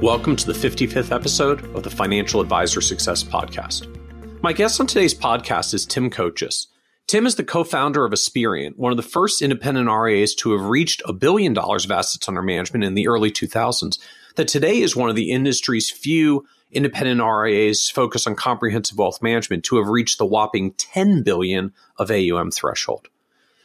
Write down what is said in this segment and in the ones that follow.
Welcome to the 55th episode of the Financial Advisor Success Podcast. My guest on today's podcast is Tim Kochis. Tim is the co founder of Aspiriant, one of the first independent RIAs to have reached a billion dollars of assets under management in the early 2000s, that today is one of the industry's few independent RIAs focused on comprehensive wealth management to have reached the whopping 10 billion of AUM threshold.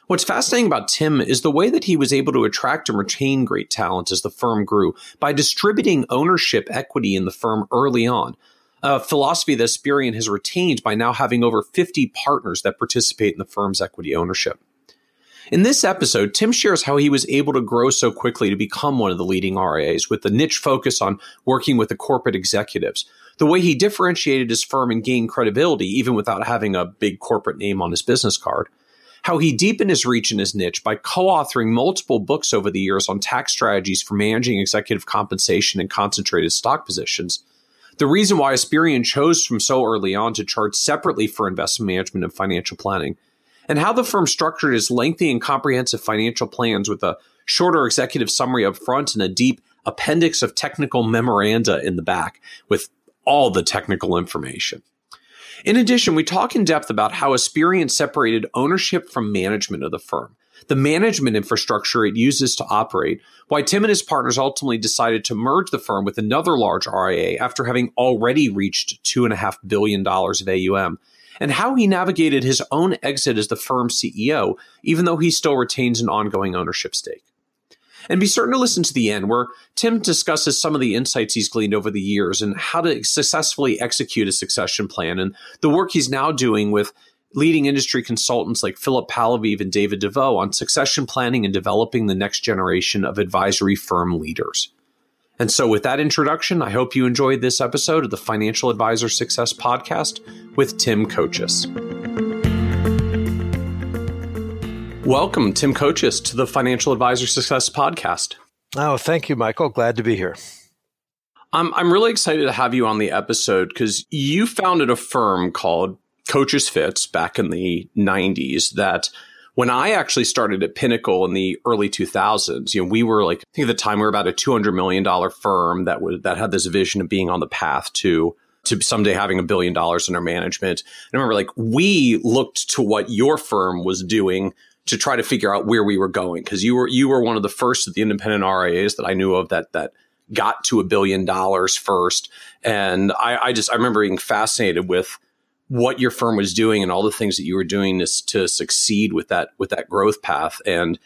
What's fascinating about Tim is the way that he was able to attract and retain great talent as the firm grew by distributing ownership equity in the firm early on. A philosophy that Aspiriant has retained by now having over 50 partners that participate in the firm's equity ownership. In this episode, Tim shares how he was able to grow so quickly to become one of the leading RIAs with the niche focus on working with the corporate executives, the way he differentiated his firm and gained credibility even without having a big corporate name on his business card, how he deepened his reach in his niche by co authoring multiple books over the years on tax strategies for managing executive compensation and concentrated stock positions. The reason why Aspiriant chose from so early on to charge separately for investment management and financial planning, and how the firm structured its lengthy and comprehensive financial plans with a shorter executive summary up front and a deep appendix of technical memoranda in the back with all the technical information. In addition, we talk in depth about how Aspiriant separated ownership from management of the firm, the management infrastructure it uses to operate, why Tim and his partners ultimately decided to merge the firm with another large RIA after having already reached $2.5 billion of AUM, and how he navigated his own exit as the firm's CEO, even though he still retains an ongoing ownership stake. And be certain to listen to the end, where Tim discusses some of the insights he's gleaned over the years and how to successfully execute a succession plan and the work he's now doing with leading industry consultants like Philip Palaveev and David DeVoe on succession planning and developing the next generation of advisory firm leaders. And so, with that introduction, I hope you enjoyed this episode of the Financial Advisor Success Podcast with Tim Kochis. Welcome, Tim Kochis, to the Financial Advisor Success Podcast. Oh, thank you, Michael. Glad to be here. I'm, I'm really excited to have you on the episode because you founded a firm called Kochis Fitz back in the 90s that when I actually started at Pinnacle in the early 2000s, you know, we were like, I think at the time we were about a $200 million firm that was, that had this vision of being on the path to to someday having a billion dollars in our management. And I remember like we looked to what your firm was doing to try to figure out where we were going because you were you were one of the first of the independent RIAs that I knew of that that got to a billion dollars first, and I, I just I remember being fascinated with what your firm was doing and all the things that you were doing to, to succeed with that with that growth path and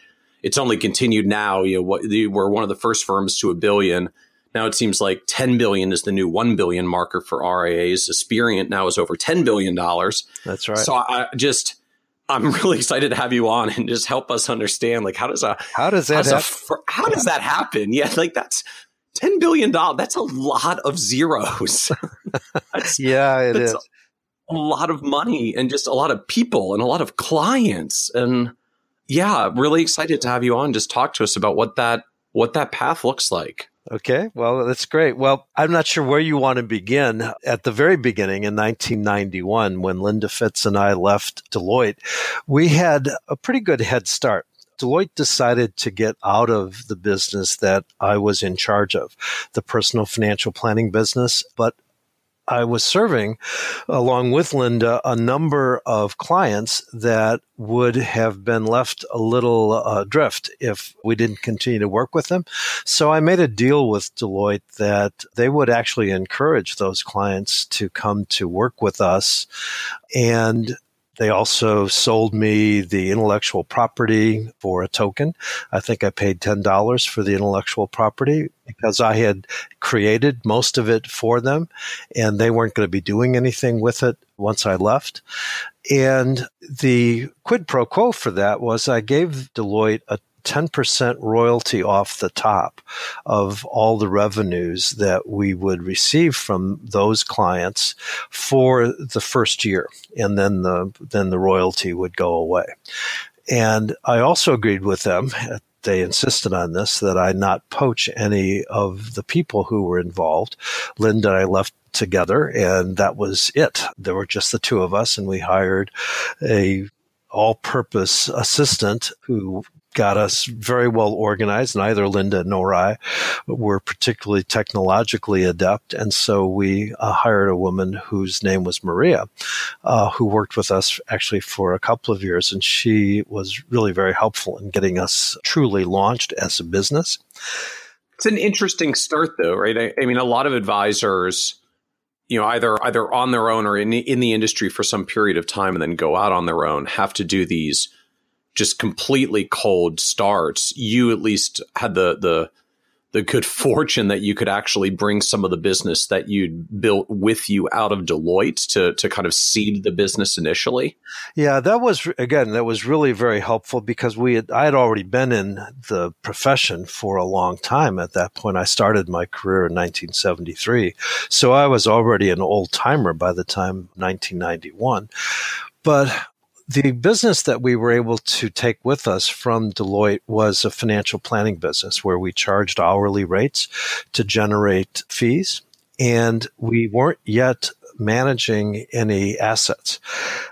it's only continued now you know what you were one of the first firms to a billion now it seems like 10 billion is the new 1 billion marker for RIAs. Aspiriant now is over 10 billion dollars. That's right. So I just I'm really excited to have you on and just help us understand like how does a how does that how does, a, how does that happen? Yeah, like that's ten billion dollars. That's a lot of zeros. yeah, it is a, a lot of money and just a lot of people and a lot of clients and yeah, really excited to have you on. Just talk to us about what that what that path looks like. Okay, well, that's great. Well, I'm not sure where you want to begin. At the very beginning in 1991, when Linda Fitz and I left Deloitte, we had a pretty good head start. Deloitte decided to get out of the business that I was in charge of, the personal financial planning business, but I was serving, along with Linda, a number of clients that would have been left a little uh, adrift if we didn't continue to work with them. So I made a deal with Deloitte that they would actually encourage those clients to come to work with us. And they also sold me the intellectual property for a token. I think I paid $10 for the intellectual property because I had created most of it for them and they weren't going to be doing anything with it once I left. And the quid pro quo for that was I gave Deloitte a 10% royalty off the top of all the revenues that we would receive from those clients for the first year. And then the, then the royalty would go away. And I also agreed with them they insisted on this that I not poach any of the people who were involved. Linda and I left together and that was it. There were just the two of us and we hired a all purpose assistant who got us very well organized. Neither Linda nor I were particularly technologically adept. And so we uh, hired a woman whose name was Maria, uh, who worked with us actually for a couple of years. And she was really very helpful in getting us truly launched as a business. It's an interesting start, though, right? I, I mean, a lot of advisors you know either either on their own or in in the industry for some period of time and then go out on their own have to do these just completely cold starts you at least had the the the good fortune that you could actually bring some of the business that you'd built with you out of Deloitte to to kind of seed the business initially. Yeah, that was again that was really very helpful because we had I had already been in the profession for a long time at that point. I started my career in 1973, so I was already an old timer by the time 1991. But the business that we were able to take with us from Deloitte was a financial planning business where we charged hourly rates to generate fees. And we weren't yet managing any assets.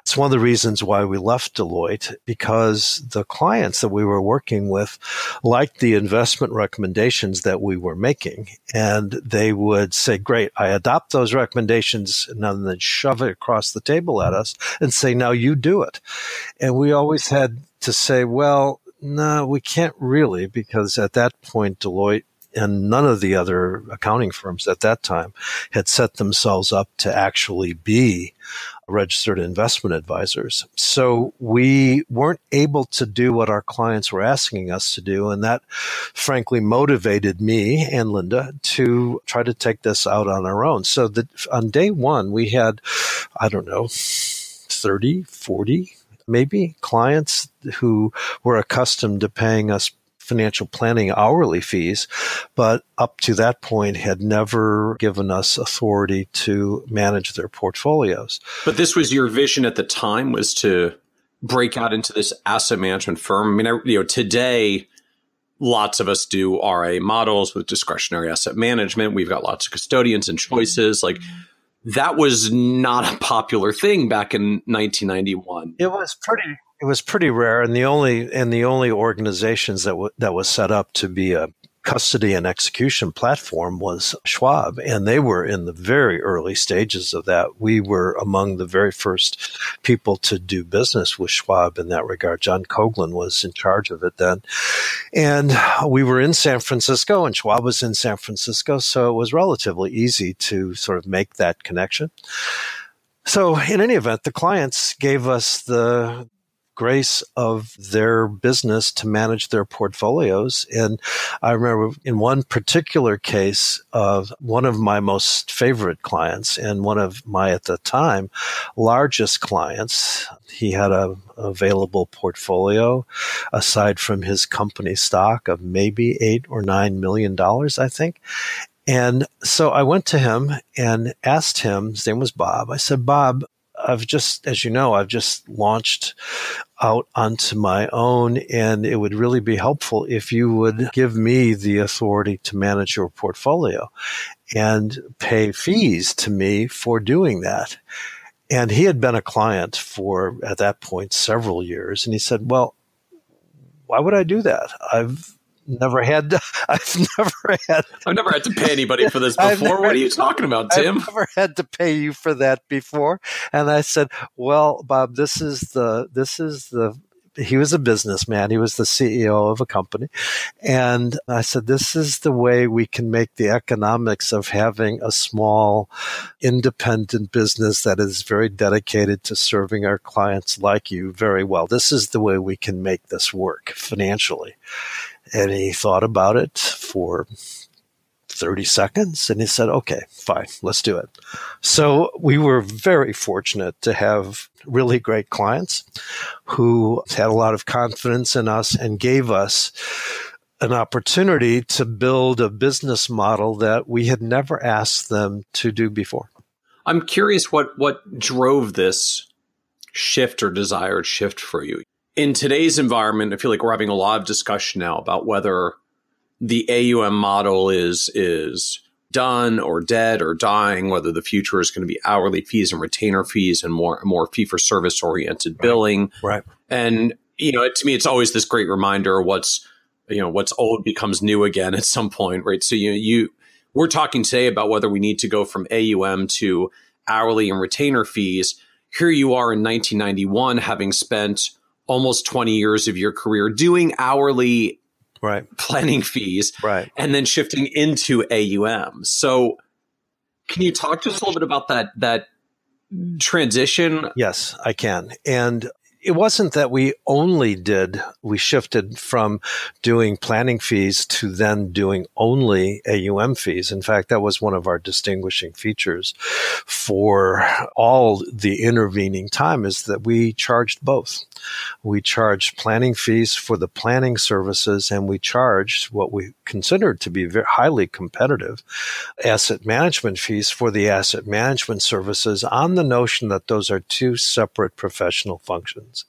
It's one of the reasons why we left Deloitte because the clients that we were working with liked the investment recommendations that we were making. And they would say, great, I adopt those recommendations and then shove it across the table at us and say, now you do it. And we always had to say, well, no, we can't really because at that point, Deloitte and none of the other accounting firms at that time had set themselves up to actually be registered investment advisors. So we weren't able to do what our clients were asking us to do. And that frankly motivated me and Linda to try to take this out on our own. So that on day one, we had, I don't know, 30, 40 maybe clients who were accustomed to paying us financial planning hourly fees, but up to that point had never given us authority to manage their portfolios. But this was your vision at the time was to break out into this asset management firm. I mean, I, you know, today lots of us do RA models with discretionary asset management. We've got lots of custodians and choices. Like that was not a popular thing back in 1991. It was pretty it was pretty rare, and the only and the only organizations that w- that was set up to be a custody and execution platform was Schwab, and they were in the very early stages of that. We were among the very first people to do business with Schwab in that regard. John Coghlan was in charge of it then. And we were in San Francisco, and Schwab was in San Francisco, so it was relatively easy to sort of make that connection. So, in any event, the clients gave us the grace of their business to manage their portfolios. And I remember in one particular case of one of my most favorite clients and one of my, at the time, largest clients. He had a available portfolio aside from his company stock of maybe eight or nine million dollars, I think. And so I went to him and asked him, his name was Bob. I said, Bob, I've just, as you know, I've just launched out onto my own, and it would really be helpful if you would give me the authority to manage your portfolio and pay fees to me for doing that. And he had been a client for, at that point, several years. And he said, Well, why would I do that? I've never had to, I've never had I've never had to pay anybody for this before. Never, what are you talking about, Tim? I've never had to pay you for that before. And I said, "Well, Bob, this is the this is the he was a businessman. He was the CEO of a company. And I said, this is the way we can make the economics of having a small independent business that is very dedicated to serving our clients like you very well. This is the way we can make this work financially. And he thought about it for 30 seconds. And he said, okay, fine, let's do it. So we were very fortunate to have really great clients who had a lot of confidence in us and gave us an opportunity to build a business model that we had never asked them to do before. I'm curious what what drove this shift or desired shift for you. In today's environment, I feel like we're having a lot of discussion now about whether the AUM model is is done or dead or dying, whether the future is going to be hourly fees and retainer fees and more more fee for service oriented billing. Right. And you know, to me, it's always this great reminder: what's you know, what's old becomes new again at some point, right? So you you we're talking today about whether we need to go from AUM to hourly and retainer fees. Here you are in 1991, having spent almost 20 years of your career doing hourly right. planning fees, right. and then shifting into AUM. So, can you talk to us a little bit about that that transition? Yes, I can. And it wasn't that we only did, we shifted from doing planning fees to then doing only AUM fees. In fact, that was one of our distinguishing features for all the intervening time is that we charged both. We charge planning fees for the planning services and we charge what we considered to be very highly competitive asset management fees for the asset management services on the notion that those are two separate professional functions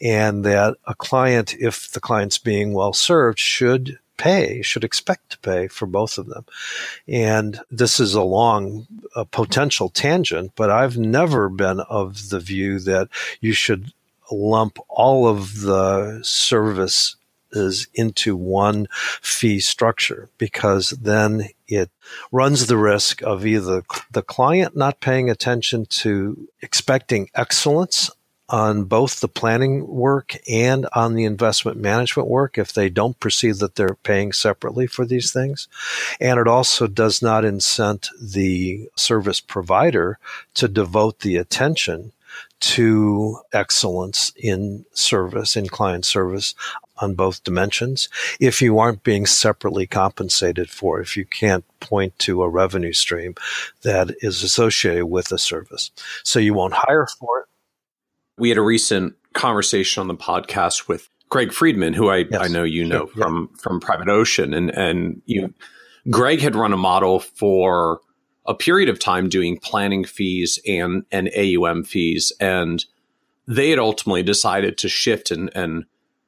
and that a client, if the client's being well served, should pay, should expect to pay for both of them. And this is a long a potential tangent, but I've never been of the view that you should lump all of the service is into one fee structure because then it runs the risk of either the client not paying attention to expecting excellence on both the planning work and on the investment management work if they don't perceive that they're paying separately for these things. And it also does not incent the service provider to devote the attention to excellence in service, in client service on both dimensions if you aren't being separately compensated for, if you can't point to a revenue stream that is associated with a service. So you won't hire for it. We had a recent conversation on the podcast with Greg Friedman, who I, yes. I know you know sure. from yeah. from Private Ocean, and and you, Greg had run a model for a period of time doing planning fees and and AUM fees, and they had ultimately decided to shift and and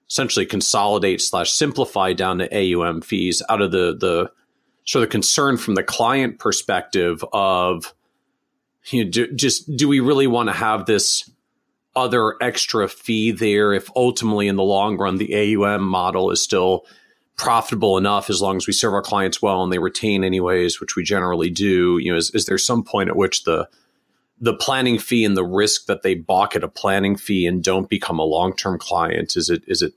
essentially consolidate slash simplify down to AUM fees out of the the sort of concern from the client perspective of you know, do, just do we really want to have this other extra fee there if ultimately in the long run the AUM model is still profitable enough as long as we serve our clients well and they retain anyways, which we generally do. You know, is, is there some point at which the the planning fee and the risk that they balk at a planning fee and don't become a long term client is it is it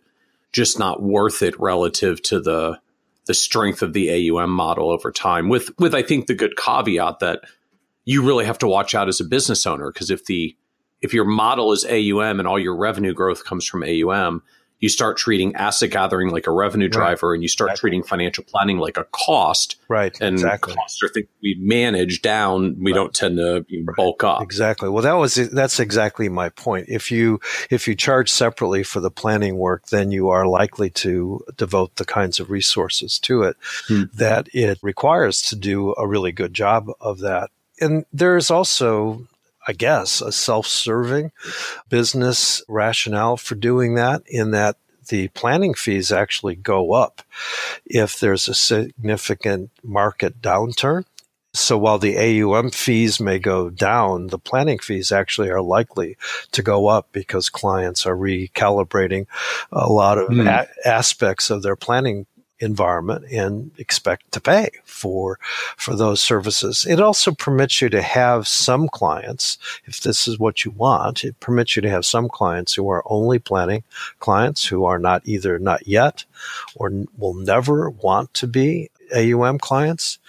just not worth it relative to the the strength of the AUM model over time with with I think the good caveat that you really have to watch out as a business owner because if the if your model is AUM and all your revenue growth comes from AUM, you start treating asset gathering like a revenue driver right. and you start exactly. treating financial planning like a cost. Right. And exactly. costs are things we manage down. We right. don't tend to right. bulk up. Exactly. Well, that was, that's exactly my point. If you, if you charge separately for the planning work, then you are likely to devote the kinds of resources to it hmm. that it requires to do a really good job of that. And there's also I guess, a self serving business rationale for doing that, in that the planning fees actually go up if there's a significant market downturn. So while the AUM fees may go down, the planning fees actually are likely to go up because clients are recalibrating a lot of mm. a- aspects of their planning environment and expect to pay for for those services. It also permits you to have some clients, if this is what you want, it permits you to have some clients who are only planning clients who are not either not yet or will never want to be AUM clients,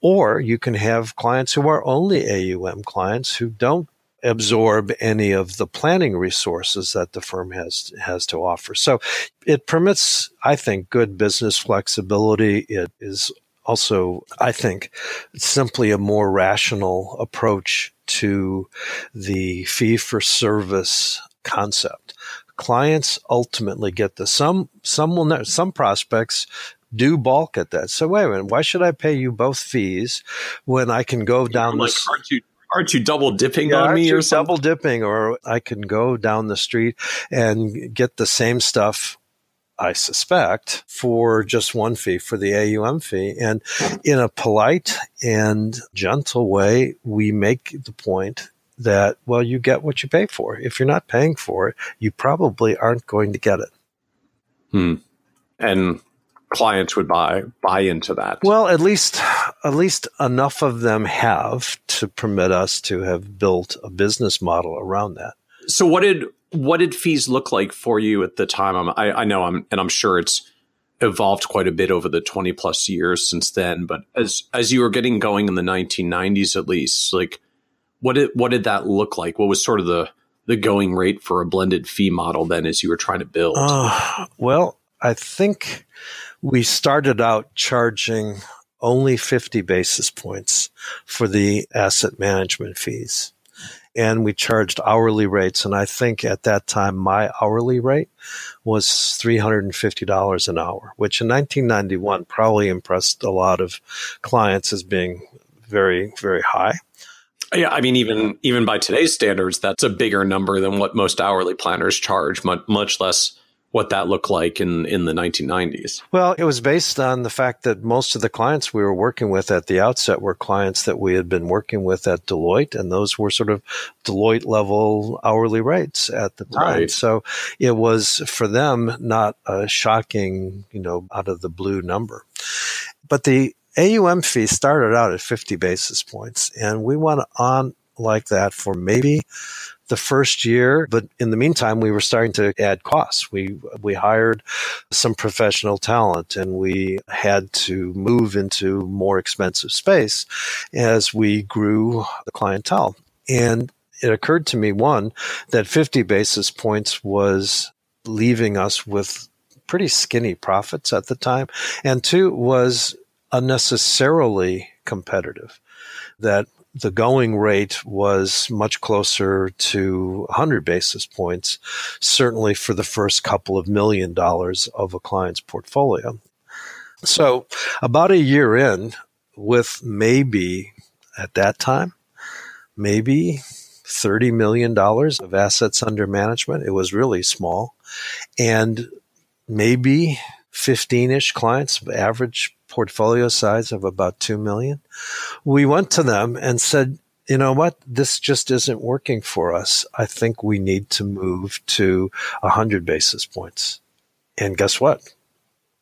or you can have clients who are only AUM clients who don't absorb any of the planning resources that the firm has has to offer. So it permits, I think, good business flexibility. It is also, I think, simply a more rational approach to the fee for service concept. Clients ultimately get the some some will know some prospects do balk at that. So wait a minute, why should I pay you both fees when I can go down like, the aren't you aren't you double dipping yeah, on me or double dipping or I can go down the street and get the same stuff I suspect, for just one fee, for the AUM fee. And in a polite and gentle way, we make the point that, well, you get what you pay for. If you're not paying for it, you probably aren't going to get it. Hmm. And clients would buy buy into that. Well, at least at least enough of them have to permit us to have built a business model around that. So what did what did fees look like for you at the time? I'm, I, I know I'm, and I'm sure it's evolved quite a bit over the 20 plus years since then. But as as you were getting going in the 1990s, at least, like what did what did that look like? What was sort of the the going rate for a blended fee model then as you were trying to build? Uh, well, I think we started out charging only 50 basis points for the asset management fees and we charged hourly rates. And I think at that time, my hourly rate was $350 an hour, which in 1991 probably impressed a lot of clients as being very, very high. Yeah, I mean, even even by today's standards, that's a bigger number than what most hourly planners charge. Much much less what that looked like in, in the 1990s? Well, it was based on the fact that most of the clients we were working with at the outset were clients that we had been working with at Deloitte, and those were sort of Deloitte level hourly rates at the time. Right. So it was for them not a shocking, you know, out of the blue number. But the AUM fee started out at 50 basis points, and we went on like that for maybe the first year, but in the meantime, we were starting to add costs. We we hired some professional talent, and we had to move into more expensive space as we grew the clientele. And it occurred to me one that 50 basis points was leaving us with pretty skinny profits at the time, and two was unnecessarily competitive. That the going rate was much closer to 100 basis points, certainly for the first couple of million dollars of a client's portfolio. So, about a year in, with maybe at that time, maybe $30 million of assets under management, it was really small, and maybe 15 ish clients, average portfolio size of about 2 million. We went to them and said, you know what? This just isn't working for us. I think we need to move to 100 basis points. And guess what?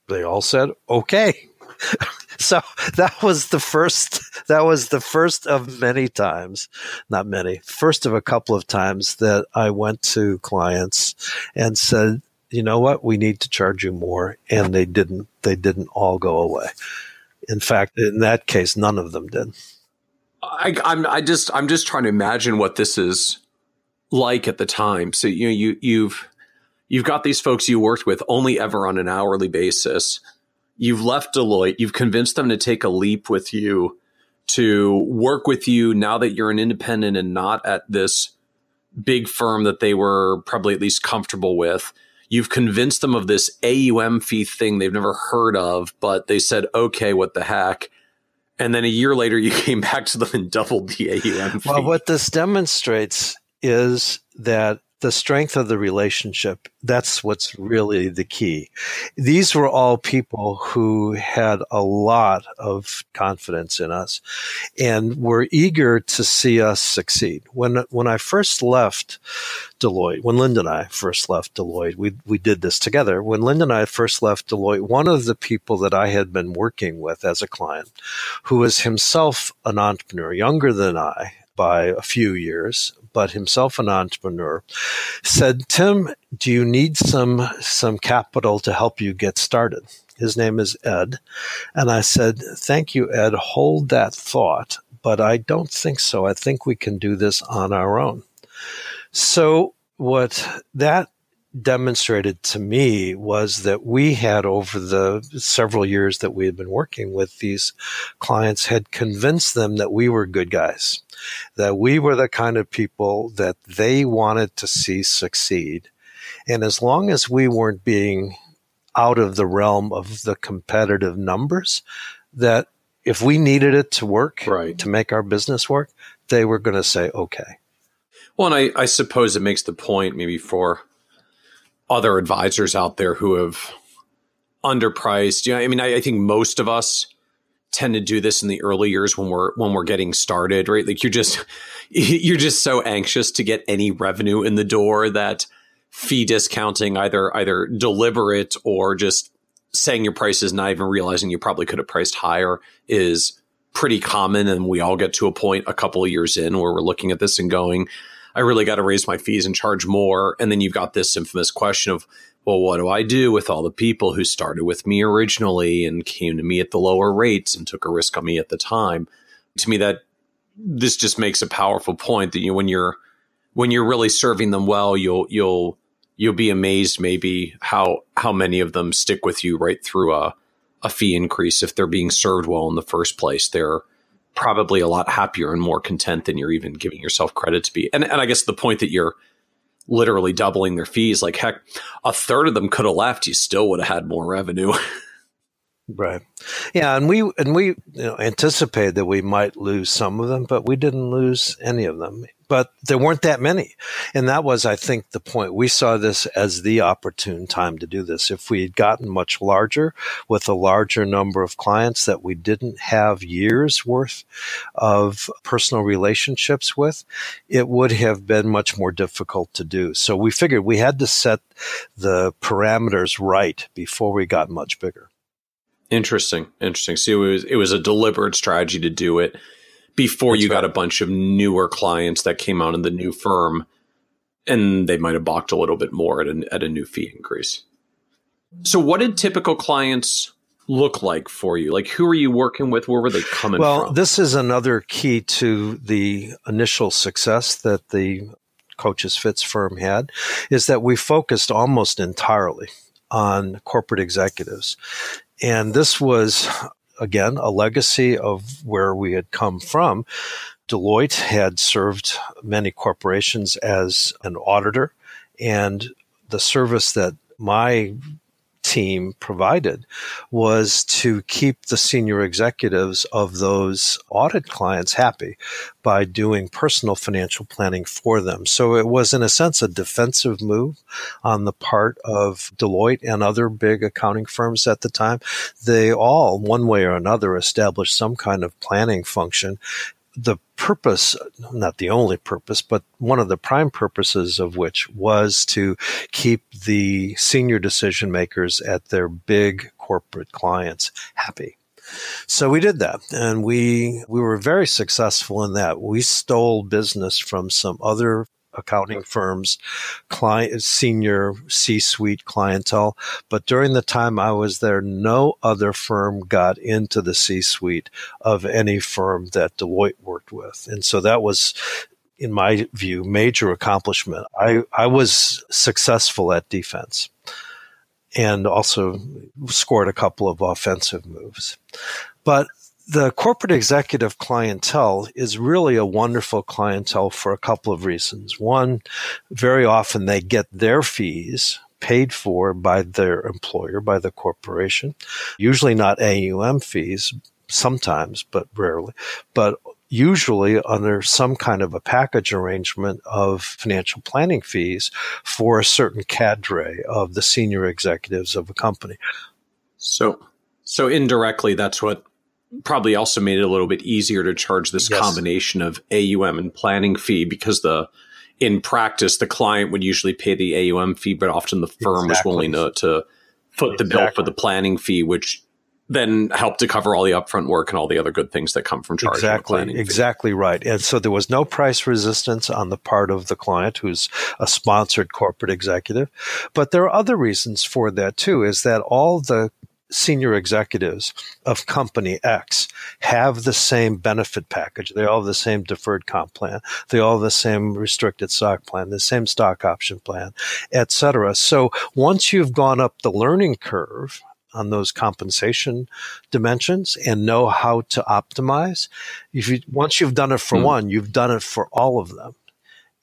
They all said, okay. so that was the first that was the first of many times not many first of a couple of times that i went to clients and said you know what, we need to charge you more, and they didn't. They didn't all go away. In fact, in that case, none of them did. I, I'm I just I'm just trying to imagine what this is like at the time. So you know you you've you've got these folks you worked with only ever on an hourly basis. You've left Deloitte. You've convinced them to take a leap with you to work with you now that you're an independent and not at this big firm that they were probably at least comfortable with. You've convinced them of this AUM fee thing they've never heard of, but they said, okay, what the heck? And then a year later, you came back to them and doubled the AUM fee. Well, what this demonstrates is that the strength of the relationship that's what's really the key. These were all people who had a lot of confidence in us and were eager to see us succeed. When when i first left deloitte when linda and i first left deloitte we we did this together. When linda and i first left deloitte one of the people that i had been working with as a client who was himself an entrepreneur younger than i by a few years, but himself an entrepreneur, said, Tim, do you need some, some capital to help you get started? His name is Ed. And I said, Thank you, Ed. Hold that thought. But I don't think so. I think we can do this on our own. So, what that demonstrated to me was that we had over the several years that we had been working with these clients had convinced them that we were good guys, that we were the kind of people that they wanted to see succeed. And as long as we weren't being out of the realm of the competitive numbers, that if we needed it to work, right. to make our business work, they were going to say, okay. Well, and I, I suppose it makes the point maybe for other advisors out there who have underpriced. You know, I mean, I, I, think most of us tend to do this in the early years when we're when we're getting started, right? Like you're just you're just so anxious to get any revenue in the door that fee discounting, either either deliberate or just saying your price is not even realizing you probably could have priced higher, is pretty common. And we all get to a point a couple of years in where we're looking at this and going, I really got to raise my fees and charge more. And then you've got this infamous question of, well, what do I do with all the people who started with me originally and came to me at the lower rates and took a risk on me at the time? To me, that this just makes a powerful point that you when you're when you're really serving them well, you'll you'll you'll be amazed maybe how how many of them stick with you right through a a fee increase if they're being served well in the first place. They're probably a lot happier and more content than you're even giving yourself credit to be. And, and I guess the point that you're literally doubling their fees, like heck, a third of them could have left, you still would have had more revenue. right. Yeah, and we and we you know, anticipated that we might lose some of them, but we didn't lose any of them but there weren't that many. And that was, I think, the point. We saw this as the opportune time to do this. If we had gotten much larger with a larger number of clients that we didn't have years worth of personal relationships with, it would have been much more difficult to do. So we figured we had to set the parameters right before we got much bigger. Interesting. Interesting. So it was, it was a deliberate strategy to do it before That's you right. got a bunch of newer clients that came out in the new firm and they might have balked a little bit more at a, at a new fee increase. So what did typical clients look like for you? Like who are you working with? Where were they coming well, from? Well, this is another key to the initial success that the Kochis Fitz firm had is that we focused almost entirely on corporate executives. And this was again, a legacy of where we had come from. Deloitte had served many corporations as an auditor, and the service that my team provided was to keep the senior executives of those audit clients happy by doing personal financial planning for them. So it was, in a sense, a defensive move on the part of Deloitte and other big accounting firms at the time. They all, one way or another, established some kind of planning function the purpose, not the only purpose, but one of the prime purposes of which was to keep the senior decision makers at their big corporate clients happy. So we did that and we, we were very successful in that. We stole business from some other accounting firms, client, senior C-suite clientele. But during the time I was there, no other firm got into the C-suite of any firm that Deloitte worked with. And so that was in my view, major accomplishment. I, I was successful at defense and also scored a couple of offensive moves. But the corporate executive clientele is really a wonderful clientele for a couple of reasons. One, very often they get their fees paid for by their employer, by the corporation, usually not AUM fees, sometimes, but rarely, but usually under some kind of a package arrangement of financial planning fees for a certain cadre of the senior executives of a company. So, so indirectly, that's what probably also made it a little bit easier to charge this yes. combination of AUM and planning fee because the in practice the client would usually pay the AUM fee, but often the firm exactly. was willing to, to foot exactly. the bill for the planning fee, which then helped to cover all the upfront work and all the other good things that come from charging exactly exactly right and so there was no price resistance on the part of the client who's a sponsored corporate executive but there are other reasons for that too is that all the senior executives of company X have the same benefit package. They all have the same deferred comp plan. They all have the same restricted stock plan, the same stock option plan, etc. So once you've gone up the learning curve on those compensation dimensions and know how to optimize, if you, once you've done it for hmm. one, you've done it for all of them.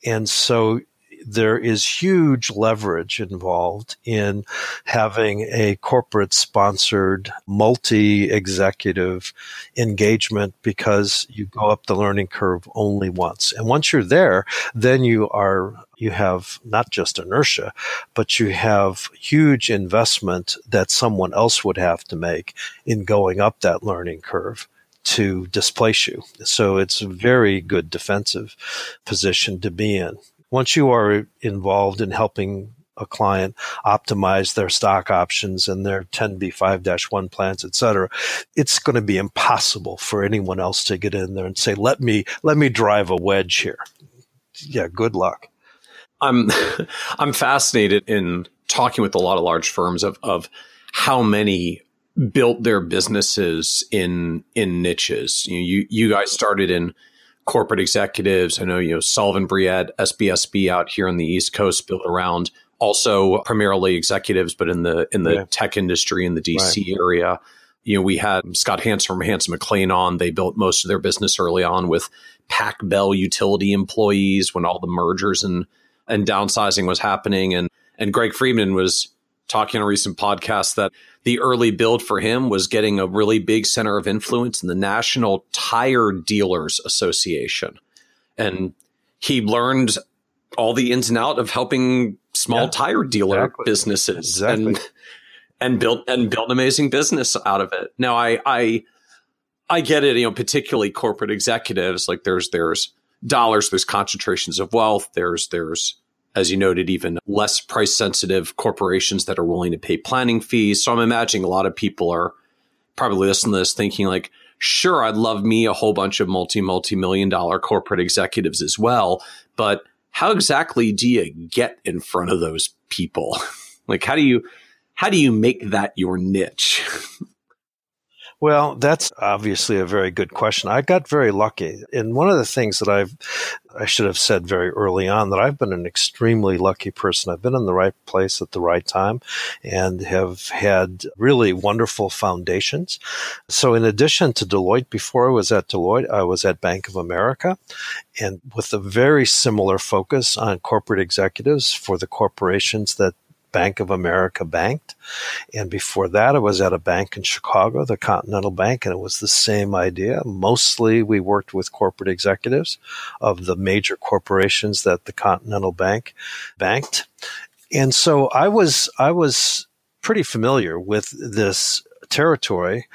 And so there is huge leverage involved in having a corporate sponsored multi executive engagement because you go up the learning curve only once. And once you're there, then you are you have not just inertia, but you have huge investment that someone else would have to make in going up that learning curve to displace you. So it's a very good defensive position to be in once you are involved in helping a client optimize their stock options and their 10b5-1 plans et cetera it's going to be impossible for anyone else to get in there and say let me let me drive a wedge here. Yeah good luck. I'm i'm fascinated in talking with a lot of large firms of of how many built their businesses in in niches. You you, you guys started in corporate executives. I know, you know, Sullivan Bruyette, SBSB out here on the East Coast built around also primarily executives, but in the in the yeah. tech industry in the DC right. area. You know, we had Scott Hanson from Hanson McClain on. They built most of their business early on with Pac Bell utility employees when all the mergers and and downsizing was happening. And and Greg Friedman was talking on a recent podcast that the early build for him was getting a really big center of influence in the National Tire Dealers Association. And he learned all the ins and out of helping small yeah, tire dealer exactly. businesses exactly. and and built and built an amazing business out of it. Now I I I get it, you know, particularly corporate executives, like there's there's dollars, there's concentrations of wealth, there's there's as you noted, even less price sensitive corporations that are willing to pay planning fees. So I'm imagining a lot of people are probably listening to this thinking like, sure, I'd love me a whole bunch of multi, multi million dollar corporate executives as well. But how exactly do you get in front of those people? like, how do you, how do you make that your niche? Well, that's obviously a very good question. I got very lucky. And one of the things that I've, I should have said very early on that I've been an extremely lucky person. I've been in the right place at the right time and have had really wonderful foundations. So in addition to Deloitte, before I was at Deloitte, I was at Bank of America and with a very similar focus on corporate executives for the corporations that Bank of America banked. And before that, I was at a bank in Chicago, the Continental Bank, and it was the same idea. Mostly we worked with corporate executives of the major corporations that the Continental Bank banked. And so I was, I was pretty familiar with this territory,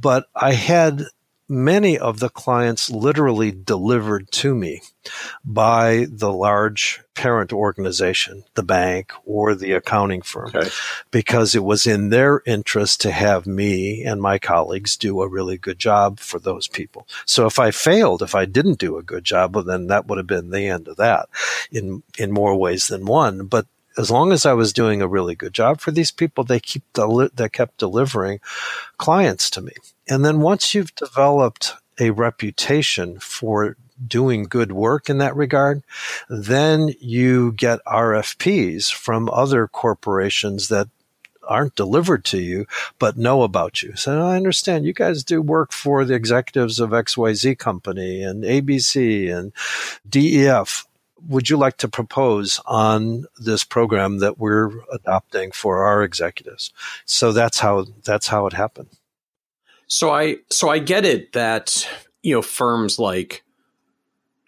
but I had many of the clients literally delivered to me by the large parent organization, the bank or the accounting firm, okay. because it was in their interest to have me and my colleagues do a really good job for those people. So if I failed, if I didn't do a good job, well, then that would have been the end of that in, in more ways than one. But as long as I was doing a really good job for these people, they keep deli- they kept delivering clients to me. And then once you've developed a reputation for doing good work in that regard, then you get RFPs from other corporations that aren't delivered to you, but know about you. So I understand you guys do work for the executives of XYZ company and ABC and DEF. Would you like to propose on this program that we're adopting for our executives? So that's how, that's how it happened. So I so I get it that you know firms like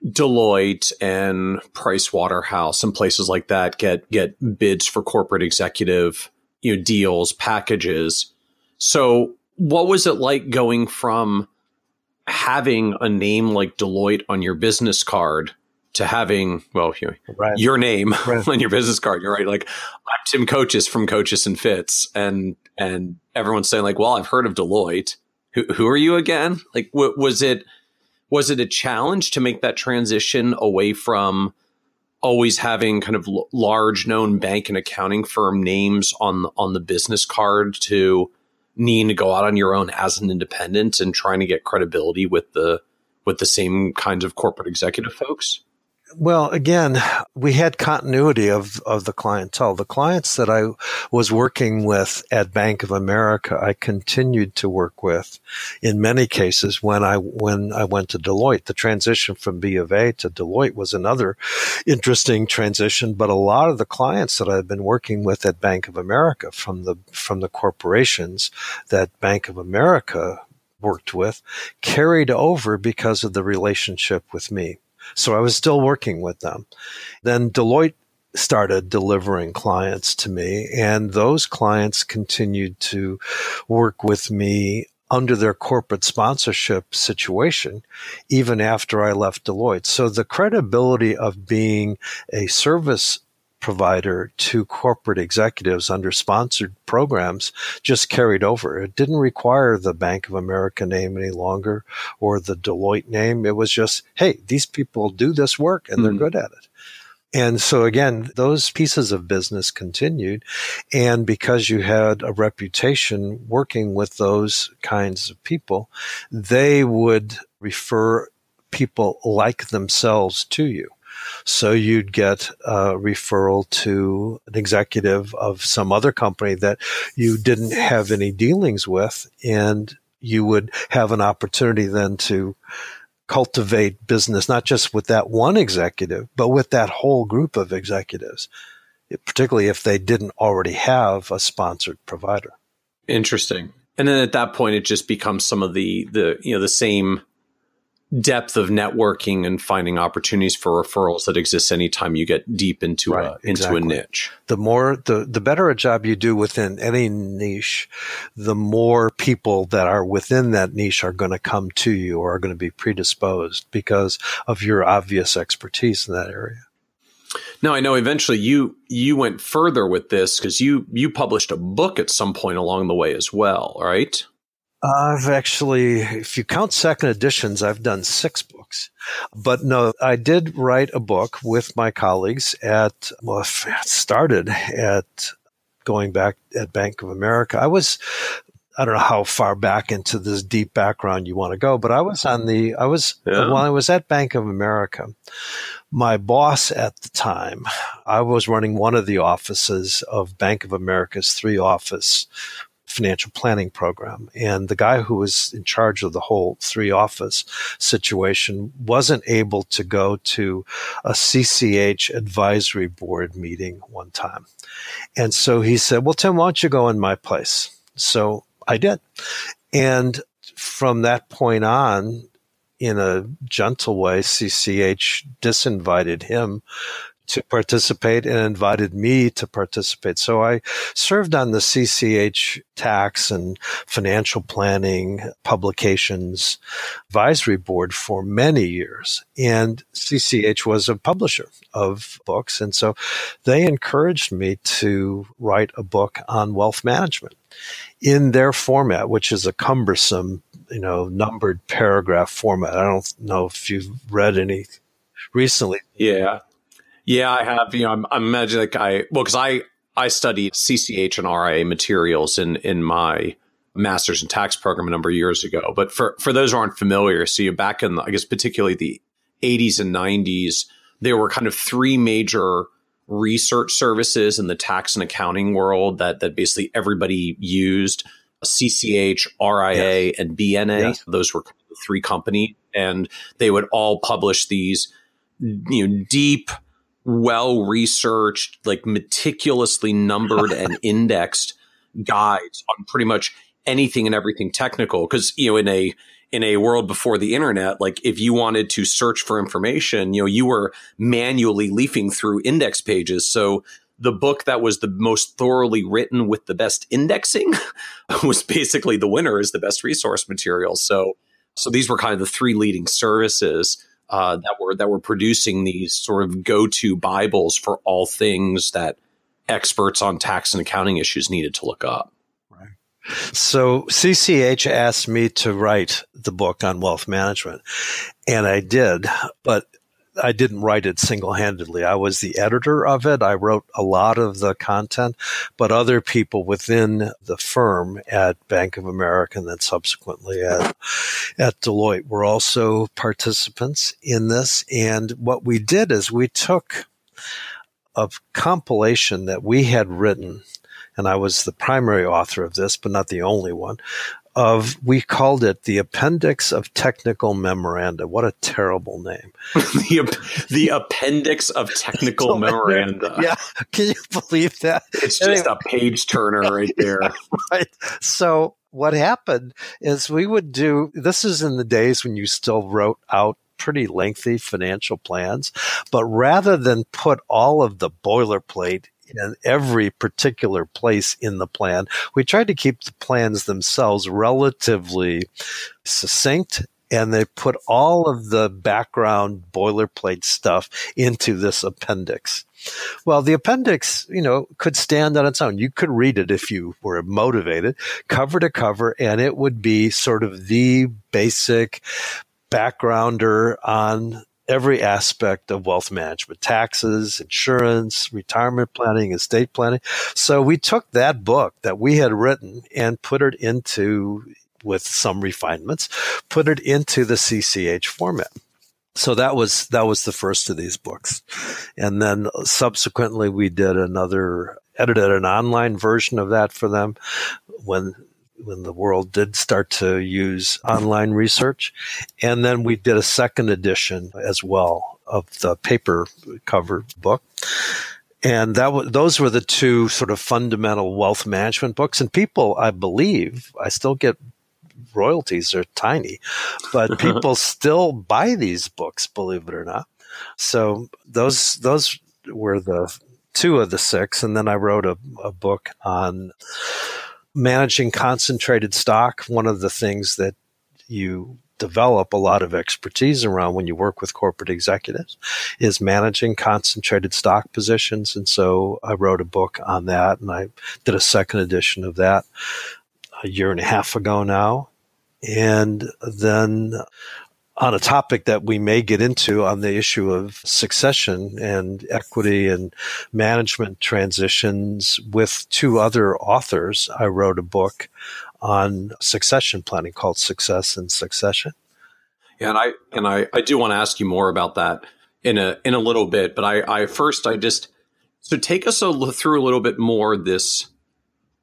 Deloitte and Price Waterhouse and places like that get get bids for corporate executive you know deals packages. So what was it like going from having a name like Deloitte on your business card to having well you know, right. your name right. on your business card you're right like i'm tim Kochis from Kochis and Fitz and and everyone's saying like well i've heard of deloitte who, who are you again? Like, w- was it was it a challenge to make that transition away from always having kind of l- large known bank and accounting firm names on on the business card to needing to go out on your own as an independent and trying to get credibility with the with the same kinds of corporate executive folks? Well, again, we had continuity of, of the clientele. The clients that I was working with at Bank of America, I continued to work with in many cases when I, when I went to Deloitte. The transition from B of A to Deloitte was another interesting transition, but a lot of the clients that I've been working with at Bank of America from the, from the corporations that Bank of America worked with carried over because of the relationship with me. So I was still working with them. Then Deloitte started delivering clients to me and those clients continued to work with me under their corporate sponsorship situation, even after I left Deloitte. So the credibility of being a service provider to corporate executives under sponsored programs just carried over. It didn't require the Bank of America name any longer or the Deloitte name. It was just, hey, these people do this work and they're mm-hmm. good at it. And so again, those pieces of business continued. And because you had a reputation working with those kinds of people, they would refer people like themselves to you. So you'd get a referral to an executive of some other company that you didn't have any dealings with. And you would have an opportunity then to cultivate business, not just with that one executive, but with that whole group of executives, particularly if they didn't already have a sponsored provider. Interesting. And then at that point, it just becomes some of the, the, you know, the same depth of networking and finding opportunities for referrals that exists anytime you get deep into right, a exactly. into a niche. The more the the better a job you do within any niche, the more people that are within that niche are going to come to you or are going to be predisposed because of your obvious expertise in that area. Now I know eventually you you went further with this because you you published a book at some point along the way as well, right? I've actually, if you count second editions, I've done six books. But no, I did write a book with my colleagues at, well, it started at going back at Bank of America. I was, I don't know how far back into this deep background you want to go, but I was on the, I was, yeah. while I was at Bank of America, my boss at the time, I was running one of the offices of Bank of America's three office financial planning program. And the guy who was in charge of the whole three office situation wasn't able to go to a CCH advisory board meeting one time. And so he said, well, Tim, why don't you go in my place? So I did. And from that point on, in a gentle way, CCH disinvited him to participate and invited me to participate. So I served on the CCH tax and financial planning publications advisory board for many years. And CCH was a publisher of books. And so they encouraged me to write a book on wealth management in their format, which is a cumbersome, you know, numbered paragraph format. I don't know if you've read any recently. Yeah. Yeah, I have. You know, I'm, I'm imagining like I well because I I studied CCH and RIA materials in in my master's in tax program a number of years ago. But for for those who aren't familiar, so you back in I guess particularly the 80s and 90s, there were kind of three major research services in the tax and accounting world that that basically everybody used CCH, RIA, yes. and BNA. Yes. Those were three companies, and they would all publish these you know deep well researched, like meticulously numbered and indexed guides on pretty much anything and everything technical. Cause, you know, in a, in a world before the internet, like if you wanted to search for information, you know, you were manually leafing through index pages. So the book that was the most thoroughly written with the best indexing was basically the winner is the best resource material. So, so these were kind of the three leading services uh, that were that were producing these sort of go-to Bibles for all things that experts on tax and accounting issues needed to look up. Right. So CCH asked me to write the book on wealth management, and I did. But I didn't write it single handedly. I was the editor of it. I wrote a lot of the content, but other people within the firm at Bank of America and then subsequently at, at Deloitte were also participants in this. And what we did is we took a compilation that we had written and I was the primary author of this, but not the only one, of we called it the appendix of technical memoranda. What a terrible name. The, the appendix of technical oh, memoranda. yeah. Can you believe that? It's just a page turner right there. right. So what happened is we would do this is in the days when you still wrote out pretty lengthy financial plans but rather than put all of the boilerplate in every particular place in the plan. We tried to keep the plans themselves relatively succinct and they put all of the background boilerplate stuff into this appendix. Well, the appendix, you know, could stand on its own. You could read it if you were motivated, cover to cover, and it would be sort of the basic backgrounder on every aspect of wealth management taxes, insurance, retirement planning, estate planning. So we took that book that we had written and put it into, with some refinements, put it into the CCH format. So that was that was the first of these books, and then subsequently we did another edited an online version of that for them when when the world did start to use online research. And then we did a second edition as well of the paper cover book. And that w- those were the two sort of fundamental wealth management books. And people, I believe, I still get royalties are tiny, but people still buy these books, believe it or not. So those those were the two of the six, and then I wrote a, a book on managing concentrated stock, one of the things that you develop a lot of expertise around when you work with corporate executives is managing concentrated stock positions. And so I wrote a book on that and I did a second edition of that a year and a half ago now. And then on a topic that we may get into on the issue of succession and equity and management transitions with two other authors. I wrote a book on succession planning called Success and Succession. Yeah, and I and I, I do want to ask you more about that in a in a little bit, but I, I first I just so take us a, through a little bit more this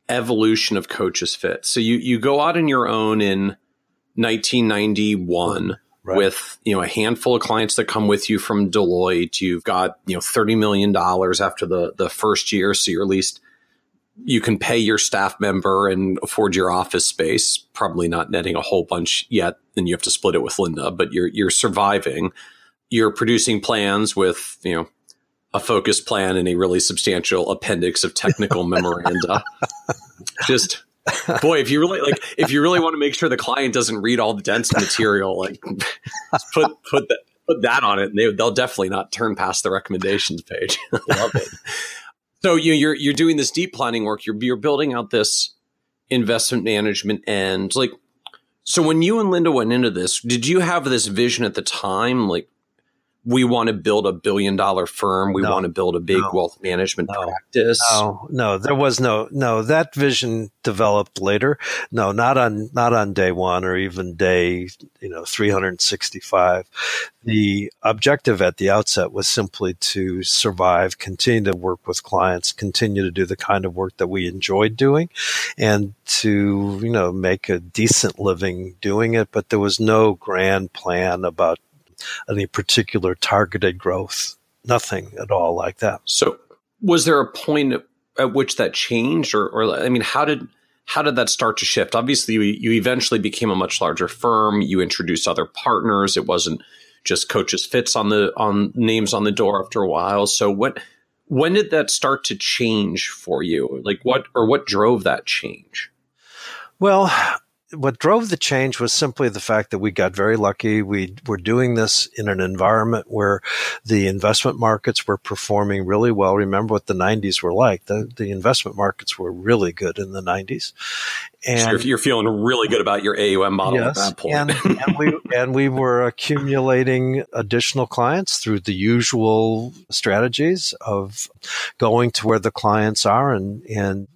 evolution of Kochis Fitz. So you you go out on your own in 1991 right. with you know a handful of clients that come with you from Deloitte. You've got you know thirty million dollars after the the first year, so you're at least you can pay your staff member and afford your office space. Probably not netting a whole bunch yet, then you have to split it with Linda, but you're you're surviving. You're producing plans with you know a focus plan and a really substantial appendix of technical memoranda. Just boy, if you really like, if you really want to make sure the client doesn't read all the dense material, like put put that put that on it, and they, they'll definitely not turn past the recommendations page. Love it. So you, you're you're doing this deep planning work. You're you're building out this investment management and like. So when you and Linda went into this, did you have this vision at the time, like we want to build a billion dollar firm. We no, want to build a big no, wealth management no, practice. No, no, there was no, no, that vision developed later. No, not on, not on day one or even day, you know, 365. The objective at the outset was simply to survive, continue to work with clients, continue to do the kind of work that we enjoyed doing and to, you know, make a decent living doing it. But there was no grand plan about any particular targeted growth. Nothing at all like that. So, was there a point at which that changed, or, or I mean, how did how did that start to shift? Obviously, you, you eventually became a much larger firm. You introduced other partners. It wasn't just Kochis Fitz on the on names on the door after a while. So what when did that start to change for you? Like what or what drove that change? Well, what drove the change was simply the fact that we got very lucky. We were doing this in an environment where the investment markets were performing really well. Remember what the 90s were like. The, the investment markets were really good in the 90s. And so you're, you're, feeling really good about your AUM model yes, at that point. and, and, we, and we were accumulating additional clients through the usual strategies of going to where the clients are and, and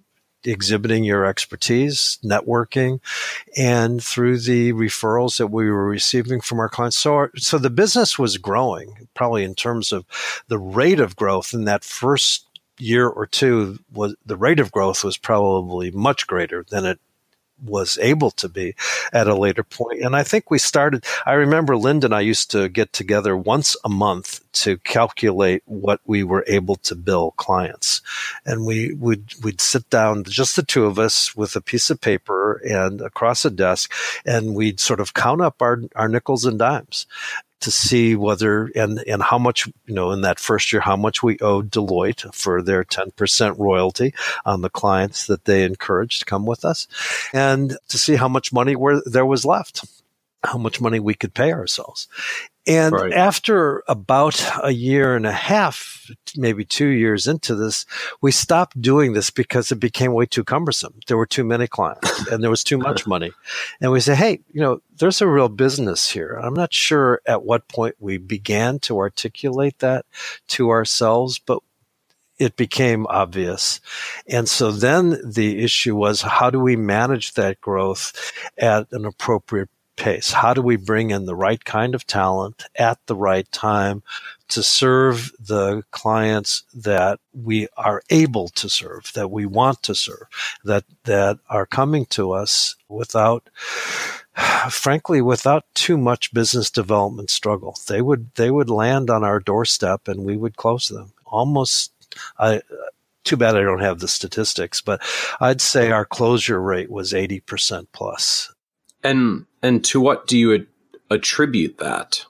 exhibiting your expertise, networking, and through the referrals that we were receiving from our clients. So, our, so the business was growing, probably in terms of the rate of growth in that first year or two was the rate of growth was probably much greater than it was able to be at a later point. And I think we started, I remember Linda and I used to get together once a month to calculate what we were able to bill clients. And we would, we'd sit down, just the two of us with a piece of paper and across a desk, and we'd sort of count up our, our nickels and dimes to see whether and and how much you know in that first year how much we owed Deloitte for their 10% royalty on the clients that they encouraged to come with us and to see how much money where there was left how much money we could pay ourselves and right. after about a year and a half, maybe two years into this, we stopped doing this because it became way too cumbersome. There were too many clients and there was too much money. And we said, hey, you know, there's a real business here. I'm not sure at what point we began to articulate that to ourselves, but it became obvious. And so then the issue was how do we manage that growth at an appropriate pace? How do we bring in the right kind of talent at the right time to serve the clients that we are able to serve, that we want to serve, that, that are coming to us without, frankly, without too much business development struggle. They would, they would land on our doorstep and we would close them almost, I, too bad I don't have the statistics, but I'd say our closure rate was 80% plus. And and to what do you attribute that?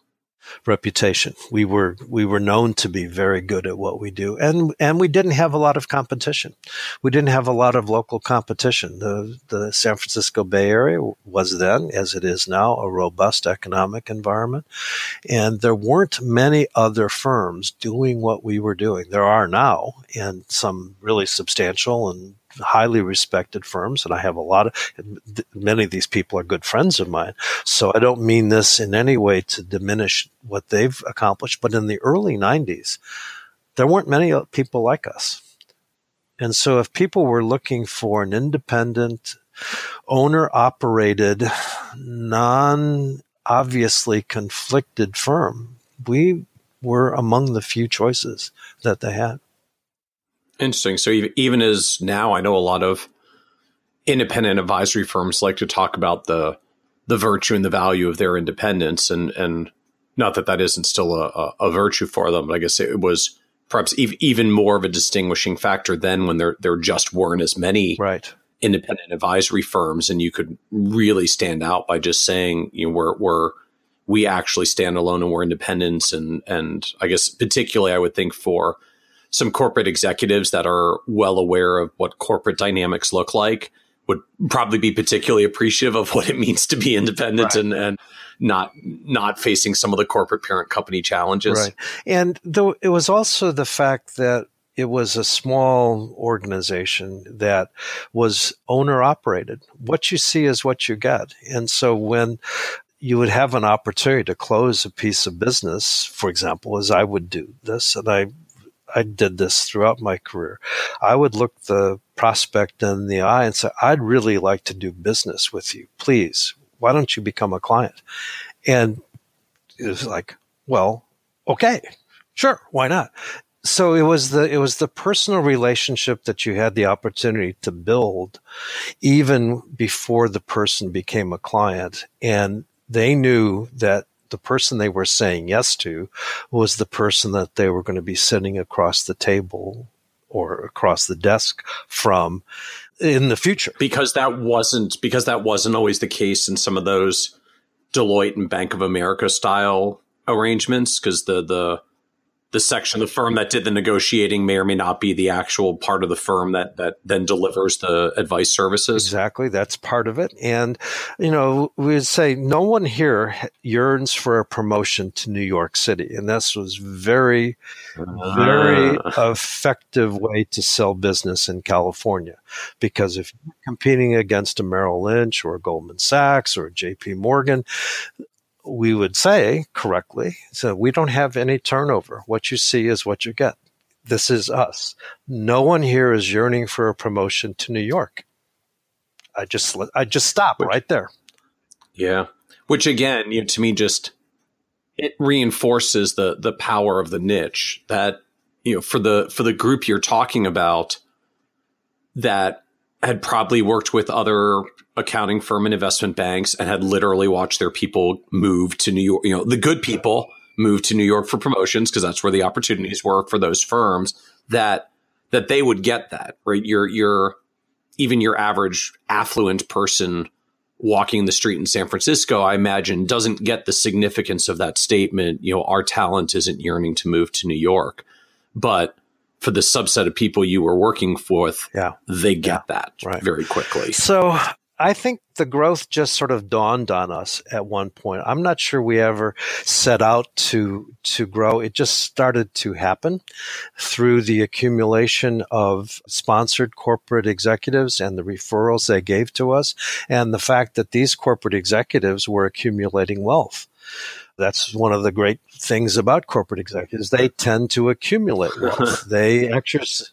reputation. We were we were known to be very good at what we do, and and we didn't have a lot of competition. We didn't have a lot of local competition. The the San Francisco Bay Area was then, as it is now, a robust economic environment, and there weren't many other firms doing what we were doing. There are now, and some really substantial and highly respected firms, and I have a lot of many of these people are good friends of mine. So I don't mean this in any way to diminish what they've accomplished, but in the early '90s, there weren't many uh, people like us. And so if people were looking for an independent, owner operated, non obviously conflicted firm, we were among the few choices that they had. Interesting. So even as now, I know a lot of independent advisory firms like to talk about the the virtue and the value of their independence, and and not that that isn't still a, a, virtue for them, but I guess it was perhaps even more of a distinguishing factor then when there there just weren't as many right. independent advisory firms, and you could really stand out by just saying you know we're we're we actually stand alone and we're independent, and and I guess particularly I would think for some corporate executives that are well aware of what corporate dynamics look like would probably be particularly appreciative of what it means to be independent right. and, and not not facing some of the corporate parent company challenges. Right. And though it was also the fact that it was a small organization that was owner operated. What you see is what you get. And so when you would have an opportunity to close a piece of business, for example, as I would do this, and I I did this throughout my career. I would look the prospect in the eye and say, I'd really like to do business with you. Please, why don't you become a client? And it was like, well, okay, sure, why not? So it was the it was the personal relationship that you had the opportunity to build even before the person became a client and they knew that the person they were saying yes to was the person that they were going to be sitting across the table or across the desk from in the future. Because that wasn't because that wasn't always the case in some of those Deloitte and Bank of America style arrangements because the the the section of the firm that did the negotiating may or may not be the actual part of the firm that that then delivers the advice services. Exactly, that's part of it. And you know, we would say no one here yearns for a promotion to New York City, and this was very, very uh. effective way to sell business in California. Because if you're competing against a Merrill Lynch or a Goldman Sachs or a J.P. Morgan, we would say correctly, so we don't have any turnover. What you see is what you get. This is us. No one here is yearning for a promotion to New York. I just I just stop Which, right there. Yeah. Which again, you know, to me just it reinforces the the power of the niche that you know for the for the group you're talking about that had probably worked with other accounting firm and investment banks and had literally watched their people move to New York, you know, the good people move to New York for promotions because that's where the opportunities were for those firms that that they would get that, right? Your your even your average affluent person walking the street in San Francisco, I imagine, doesn't get the significance of that statement, you know, our talent isn't yearning to move to New York. But for the subset of people you were working with, yeah. they get yeah. that right. very quickly. So I think the growth just sort of dawned on us at one point. I'm not sure we ever set out to to grow. It just started to happen through the accumulation of sponsored corporate executives and the referrals they gave to us and the fact that these corporate executives were accumulating wealth. That's one of the great things about corporate executives. They tend to accumulate wealth. they exercise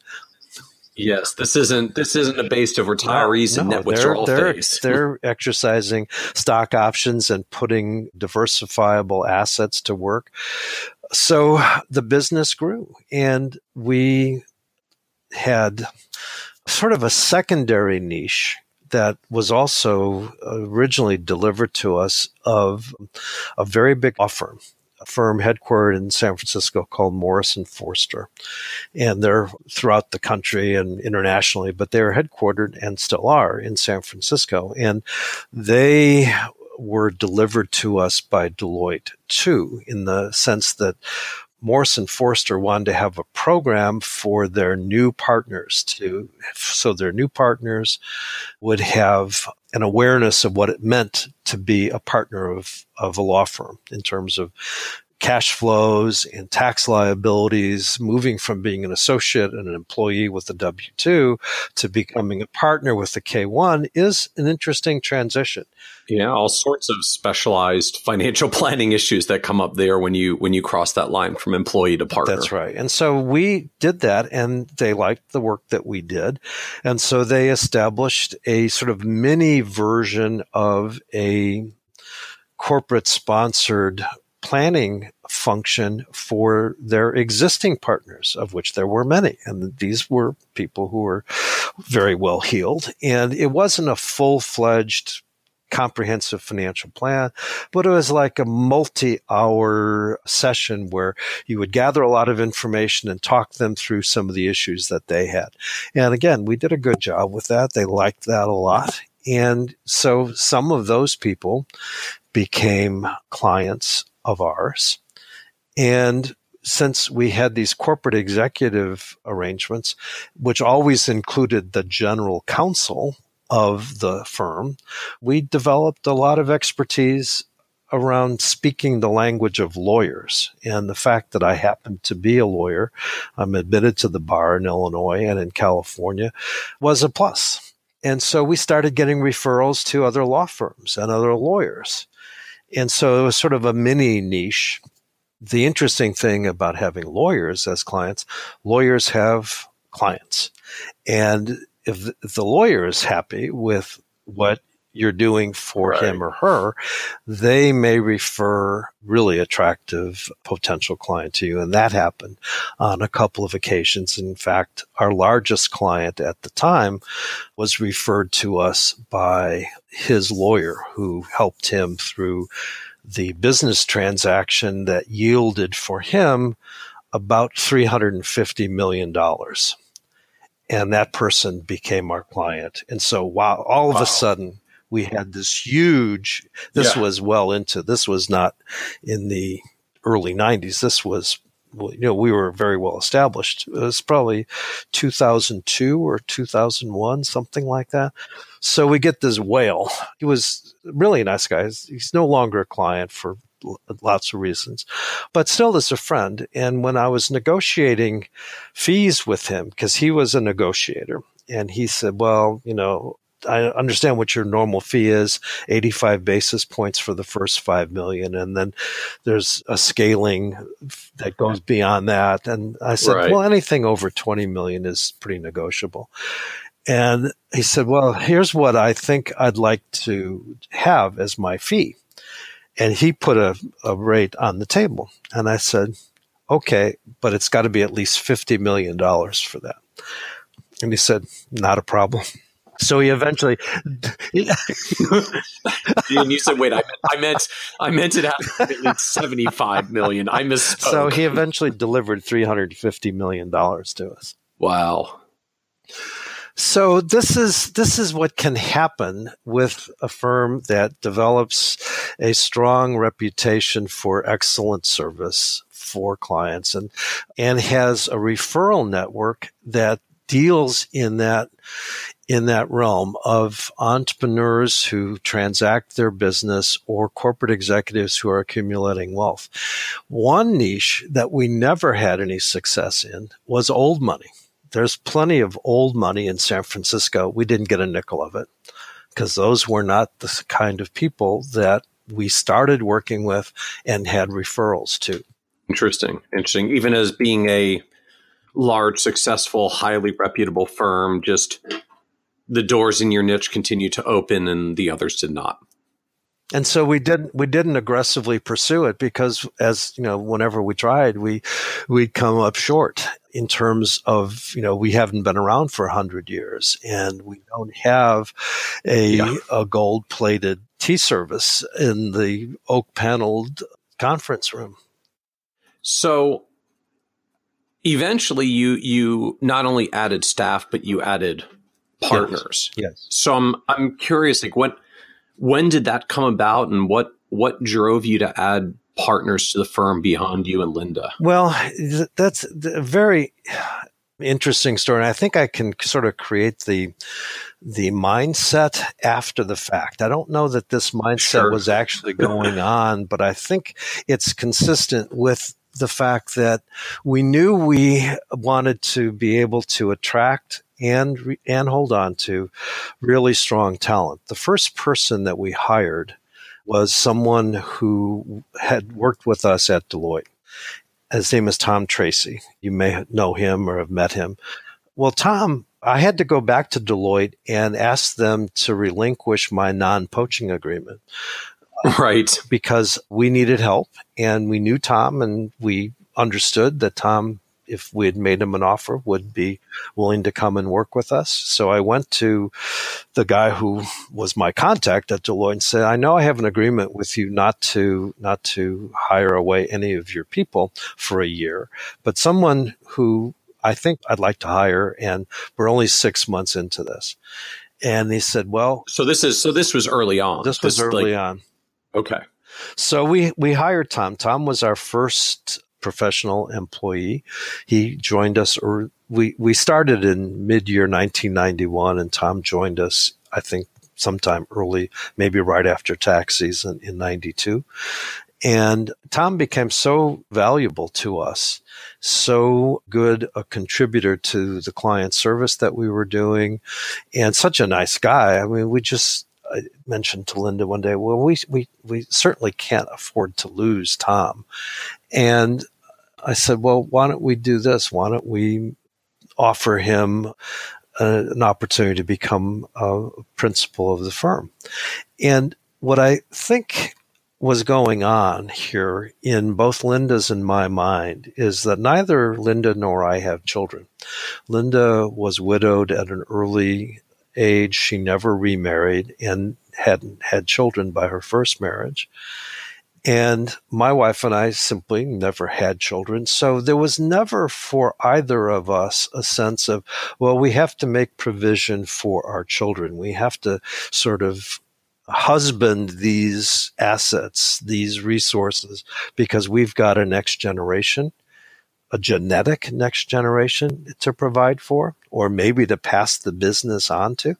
Yes, this isn't this isn't a base of retirees no, and net withdrawal they're. They're exercising stock options and putting diversifiable assets to work. So the business grew, and we had sort of a secondary niche that was also originally delivered to us of a very big law firm a firm headquartered in San Francisco called Morrison Foerster. And they're throughout the country and internationally, but they're headquartered and still are in San Francisco. And they were delivered to us by Deloitte too, in the sense that Morrison Foerster wanted to have a program for their new partners to, so their new partners would have an awareness of what it meant to be a partner of, of a law firm in terms of cash flows and tax liabilities, moving from being an associate and an employee with the W 2 to becoming a partner with the K 1 is an interesting transition. Yeah, all sorts of specialized financial planning issues that come up there when you when you cross that line from employee to partner. That's right. And so we did that and they liked the work that we did. And so they established a sort of mini version of a corporate sponsored planning function for their existing partners, of which there were many. And these were people who were very well heeled. And it wasn't a full fledged comprehensive financial plan, but it was like a multi hour session where you would gather a lot of information and talk them through some of the issues that they had. And again, we did a good job with that. They liked that a lot. And so some of those people became clients of ours. And since we had these corporate executive arrangements, which always included the general counsel of the firm, we developed a lot of expertise around speaking the language of lawyers. And the fact that I happen to be a lawyer, I'm admitted to the bar in Illinois and in California, was a plus. And so we started getting referrals to other law firms and other lawyers. And so it was sort of a mini niche. The interesting thing about having lawyers as clients, lawyers have clients. And if, the lawyer is happy with what you're doing for right. him or her, they may refer really attractive potential client to you. And that happened on a couple of occasions. In fact, our largest client at the time was referred to us by his lawyer who helped him through the business transaction that yielded for him about $350 million and that person became our client. And so, wow, all of wow. a sudden, we had this huge, this yeah. was well into, this was not in the early 90s. This was you know, we were very well established. It was probably 2002 or 2001, something like that. So we get this whale. He was really a nice guy. He's no longer a client for lots of reasons, but still as a friend. And when I was negotiating fees with him, because he was a negotiator, and he said, well, you know, I understand what your normal fee is 85 basis points for the first 5 million and then there's a scaling that goes beyond that. And I said right. well anything over 20 million is pretty negotiable. And he said well here's what I think I'd like to have as my fee. And he put a, a rate on the table. And I said okay but it's got to be at least 50 million dollars for that. And he said not a problem so he eventually. and you said, "Wait, I meant, I meant, I meant it at seventy-five million. I misspoke." So he eventually delivered three hundred fifty million dollars to us. Wow. So this is this is what can happen with a firm that develops a strong reputation for excellent service for clients and and has a referral network that deals in that in that realm of entrepreneurs who transact their business or corporate executives who are accumulating wealth. One niche that we never had any success in was old money. There's plenty of old money in San Francisco. We didn't get a nickel of it because those were not the kind of people that we started working with and had referrals to. Interesting. Interesting. Even as being a large, successful, highly reputable firm, just the doors in your niche continue to open and the others did not. And so we didn't we didn't aggressively pursue it because as you know, whenever we tried, we we'd come up short in terms of you know we haven't been around for a hundred years and we don't have a yeah. a gold plated tea service in the oak paneled conference room. So eventually you you not only added staff but you added partners. Yes. yes. So I'm I'm curious, like what when did that come about, and what what drove you to add partners to the firm beyond you and Linda? Well, that's a very interesting story. And I think I can sort of create the the mindset after the fact. I don't know that this mindset sure. was actually going on, but I think it's consistent with the fact that we knew we wanted to be able to attract and and hold on to really strong talent. The first person that we hired was someone who had worked with us at Deloitte. His name is Tom Tracy. You may know him or have met him. Well, Tom, I had to go back to Deloitte and ask them to relinquish my non poaching agreement. Right. Because we needed help and we knew Tom and we understood that Tom if we had made him an offer, would be willing to come and work with us. So I went to the guy who was my contact at Deloitte and said, I know I have an agreement with you not to, not to hire away any of your people for a year, but someone who I think I'd like to hire. And we're only six months into this. And he said, well, so this is, so this was early on. This was this, early like, on. Okay. So we, we hired Tom. Tom was our first professional employee. He joined us, or we, we started in mid year 1991, and Tom joined us, I think, sometime early, maybe right after tax season in 92. And Tom became so valuable to us, so good a contributor to the client service that we were doing, and such a nice guy. I mean, we just I mentioned to Linda one day, well, we, we, we certainly can't afford to lose Tom. And I said, well, why don't we do this? Why don't we offer him a, an opportunity to become a principal of the firm? And what I think was going on here in both Linda's and my mind is that neither Linda nor I have children. Linda was widowed at an early age. She never remarried and hadn't had children by her first marriage. And my wife and I simply never had children. So there was never for either of us a sense of, well, we have to make provision for our children. We have to sort of husband these assets, these resources, because we've got a next generation. a genetic next generation to provide for, or maybe to pass the business on to.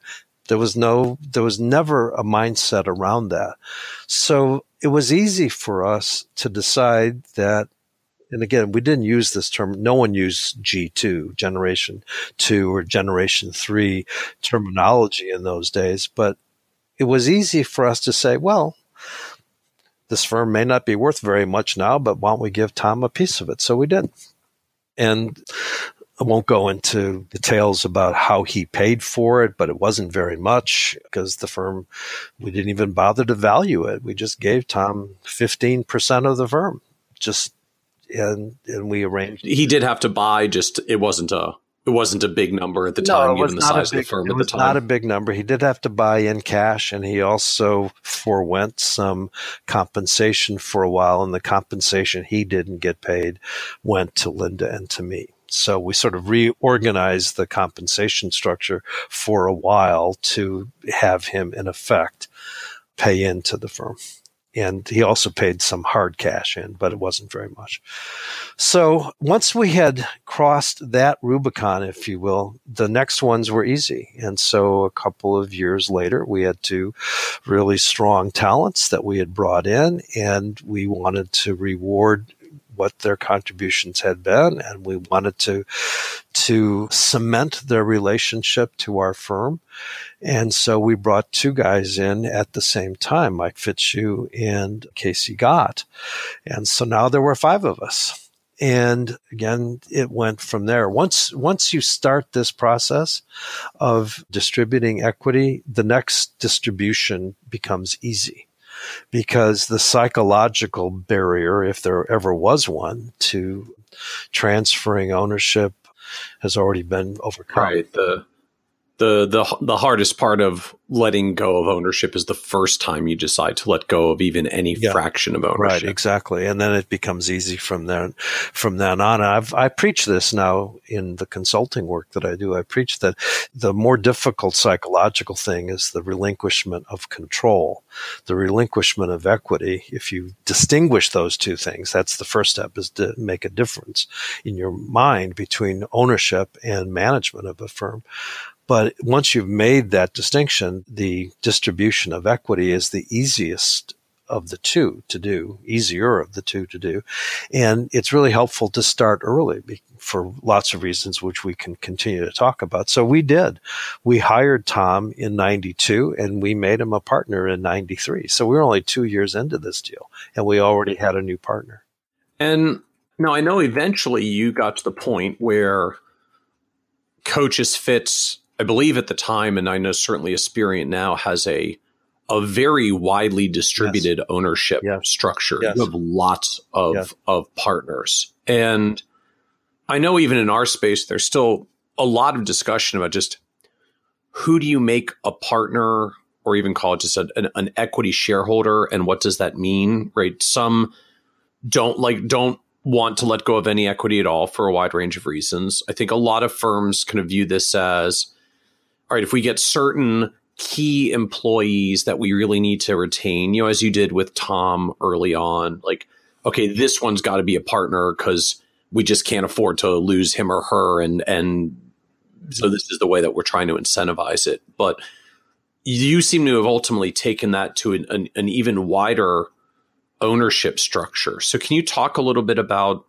There was no, there was never a mindset around that. So it was easy for us to decide that and again, we didn't use this term. No one used G2, generation two or generation three terminology in those days, but it was easy for us to say, well, this firm may not be worth very much now, but why don't we give Tom a piece of it? So we did. And I won't go into details about how he paid for it, but it wasn't very much because the firm, we didn't even bother to value it. We just gave Tom 15% of the firm, just, and, and we arranged. He did have to buy, just, it wasn't a, it wasn't a big number at the time, given the size big, of the firm at the time. Not a big number. He did have to buy in cash, and he also forewent some compensation for a while. And the compensation he didn't get paid went to Linda and to me. So we sort of reorganized the compensation structure for a while to have him, in effect, pay into the firm and he also paid some hard cash in, but it wasn't very much. So once we had crossed that Rubicon, if you will, the next ones were easy. And so a couple of years later, we had two really strong talents that we had brought in, and we wanted to reward what their contributions had been, and we wanted to to cement their relationship to our firm. And so we brought two guys in at the same time, Mike Fitzhugh and Casey Gott. And so now there were five of us. And again, it went from there. Once, once you start this process of distributing equity, the next distribution becomes easy because the psychological barrier, if there ever was one, to transferring ownership has already been overcome. Right. The the the the hardest part of letting go of ownership is the first time you decide to let go of even any yeah, fraction of ownership. Right, exactly, and then it becomes easy from then from then on. I've I preach this now in the consulting work that I do. I preach that the more difficult psychological thing is the relinquishment of control, the relinquishment of equity. If you distinguish those two things, that's the first step is to make a difference in your mind between ownership and management of a firm. But once you've made that distinction, the distribution of equity is the easiest of the two to do, easier of the two to do. And it's really helpful to start early for lots of reasons, which we can continue to talk about. So we did. We hired Tom in 92 and we made him a partner in 93. So we were only two years into this deal and we already had a new partner. And now I know eventually you got to the point where Kochis Fitz I believe at the time, and I know certainly Aspiriant now has a a very widely distributed yes. ownership yes. structure. Yes. You have lots of of partners, and I know even in our space, there's still a lot of discussion about just who do you make a partner, or even call it just a, an, an equity shareholder, and what does that mean? Right? Some don't like don't want to let go of any equity at all for a wide range of reasons. I think a lot of firms kind of view this as all right, if we get certain key employees that we really need to retain, you know, as you did with Tom early on, like, okay, this one's got to be a partner because we just can't afford to lose him or her. And, and so mm-hmm. this is the way that we're trying to incentivize it. But you seem to have ultimately taken that to an, an, an even wider ownership structure. So can you talk a little bit about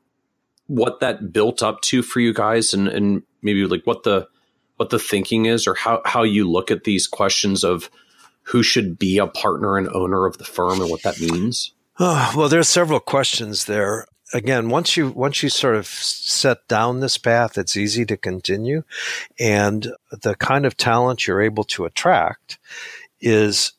what that built up to for you guys and, and maybe like what the, what the thinking is or how, how you look at these questions of who should be a partner and owner of the firm and what that means? Oh, well, there's several questions there. Again, once you once you sort of set down this path, it's easy to continue, and the kind of talent you're able to attract is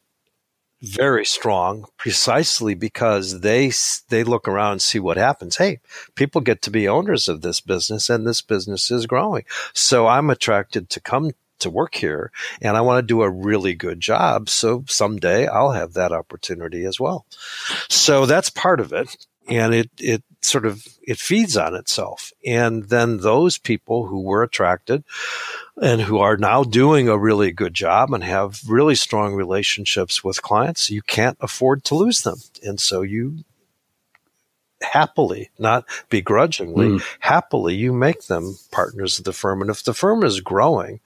very strong precisely because they they look around and see what happens. Hey people get to be owners of this business and this business is growing. So i'm attracted to come to work here and i want to do a really good job. So someday i'll have that opportunity as well. So that's part of it and it it sort of it feeds on itself. And then those people who were attracted and who are now doing a really good job and have really strong relationships with clients you can't afford to lose them. And so you happily, not begrudgingly, mm. happily, you make them partners of the firm. And if the firm is growing,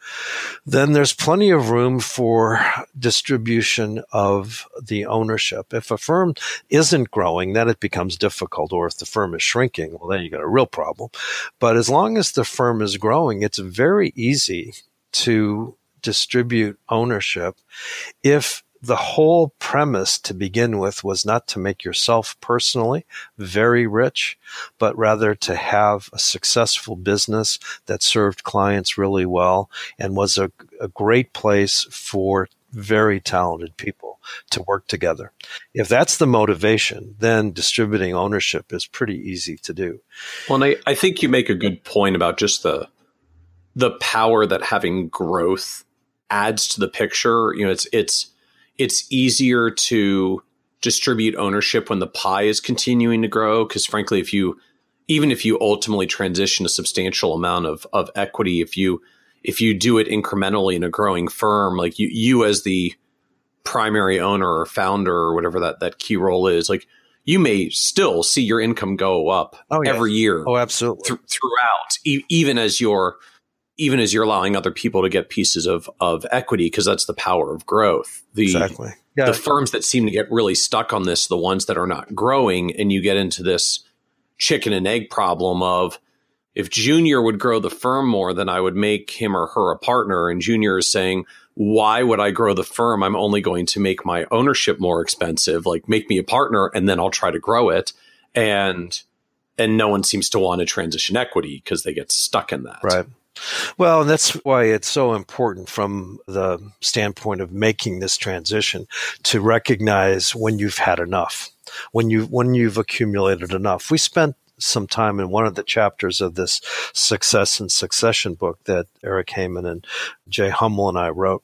then there's plenty of room for distribution of the ownership. If a firm isn't growing, then it becomes difficult. Or if the firm is shrinking, well, then you got a real problem. But as long as the firm is growing, it's very easy to distribute ownership if the whole premise to begin with was not to make yourself personally very rich, but rather to have a successful business that served clients really well and was a, a great place for very talented people to work together. If that's the motivation, then distributing ownership is pretty easy to do. Well, I, I think you make a good point about just the the power that having growth adds to the picture. You know, it's it's it's easier to distribute ownership when the pie is continuing to grow. Because frankly, if you even if you ultimately transition a substantial amount of of equity, if you if you do it incrementally in a growing firm, like you you as the primary owner or founder or whatever that that key role is, like you may still see your income go up oh, every year. Oh, absolutely. Th- throughout, e- even as you're even as you're allowing other people to get pieces of of equity because that's the power of growth. The exactly. Yeah. the firms that seem to get really stuck on this, the ones that are not growing, and you get into this chicken and egg problem of if Junior would grow the firm more, then I would make him or her a partner. And Junior is saying, why would I grow the firm? I'm only going to make my ownership more expensive. Like make me a partner and then I'll try to grow it. And and no one seems to want to transition equity because they get stuck in that. Right. Well, and that's why it's so important from the standpoint of making this transition to recognize when you've had enough, when you when you've accumulated enough. We spent some time in one of the chapters of this success and succession book that Eric Hehman and Jay Hummel and I wrote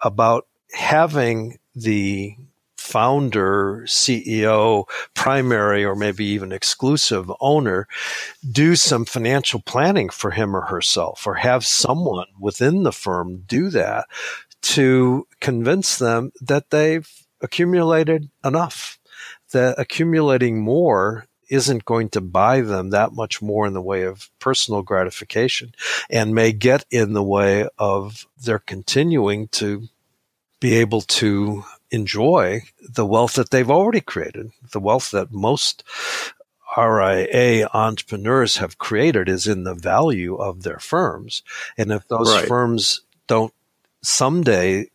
about having the founder, CEO, primary, or maybe even exclusive owner do some financial planning for him or herself, or have someone within the firm do that to convince them that they've accumulated enough, that accumulating more isn't going to buy them that much more in the way of personal gratification and may get in the way of their continuing to be able to enjoy the wealth that they've already created. The wealth that most RIA entrepreneurs have created is in the value of their firms. And if those right. firms don't someday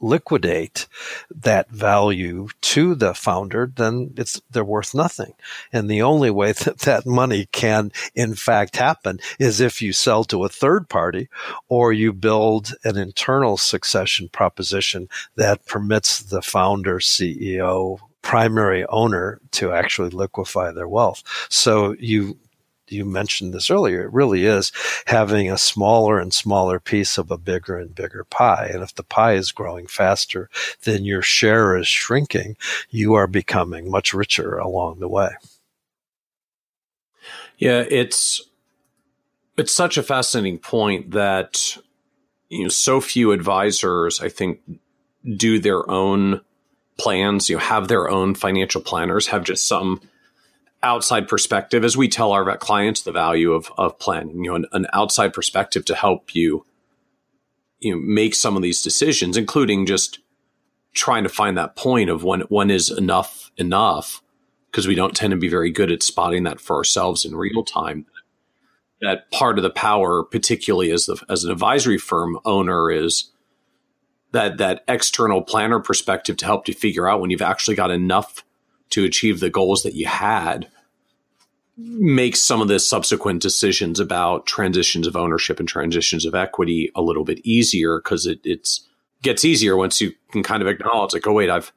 liquidate that value to the founder, then it's they're worth nothing. And the only way that that money can in fact happen is if you sell to a third party or you build an internal succession proposition that permits the founder, CEO, primary owner to actually liquefy their wealth. So you you mentioned this earlier. It really is having a smaller and smaller piece of a bigger and bigger pie. And if the pie is growing faster than your share is shrinking, you are becoming much richer along the way. Yeah, it's it's such a fascinating point that you know so few advisors I think do their own plans, you know, have their own financial planners, have just some outside perspective as we tell our clients the value of, of planning, you know, an, an outside perspective to help you, you know, make some of these decisions, including just trying to find that point of when, when is enough enough because we don't tend to be very good at spotting that for ourselves in real time. That part of the power, particularly as the, as an advisory firm owner is that, that external planner perspective to help you figure out when you've actually got enough to achieve the goals that you had makes some of the subsequent decisions about transitions of ownership and transitions of equity a little bit easier because it it's gets easier once you can kind of acknowledge like oh wait i've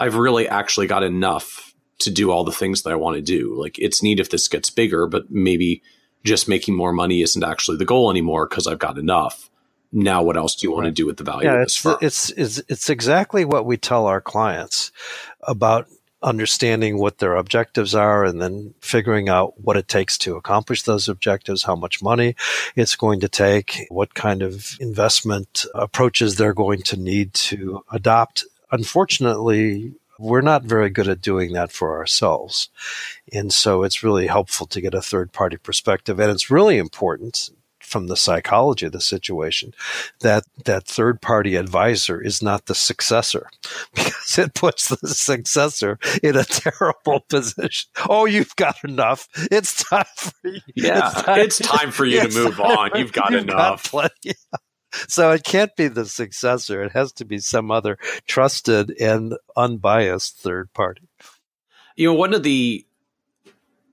i've really actually got enough to do all the things that i want to do. Like it's neat if this gets bigger but maybe just making more money isn't actually the goal anymore because i've got enough. Now what else do you want to do with the value yeah, of this it's, firm? It's, it's, it's exactly what we tell our clients about understanding what their objectives are and then figuring out what it takes to accomplish those objectives, how much money it's going to take, what kind of investment approaches they're going to need to adopt. Unfortunately, we're not very good at doing that for ourselves. And so it's really helpful to get a third party perspective. And it's really important from the psychology of the situation that that third party advisor is not the successor because it puts the successor in a terrible position. Oh, you've got enough. It's time for you. Yeah, it's time, it's time for you to move on. You've got you've enough. Got so it can't be the successor. It has to be some other trusted and unbiased third party. You know, one of the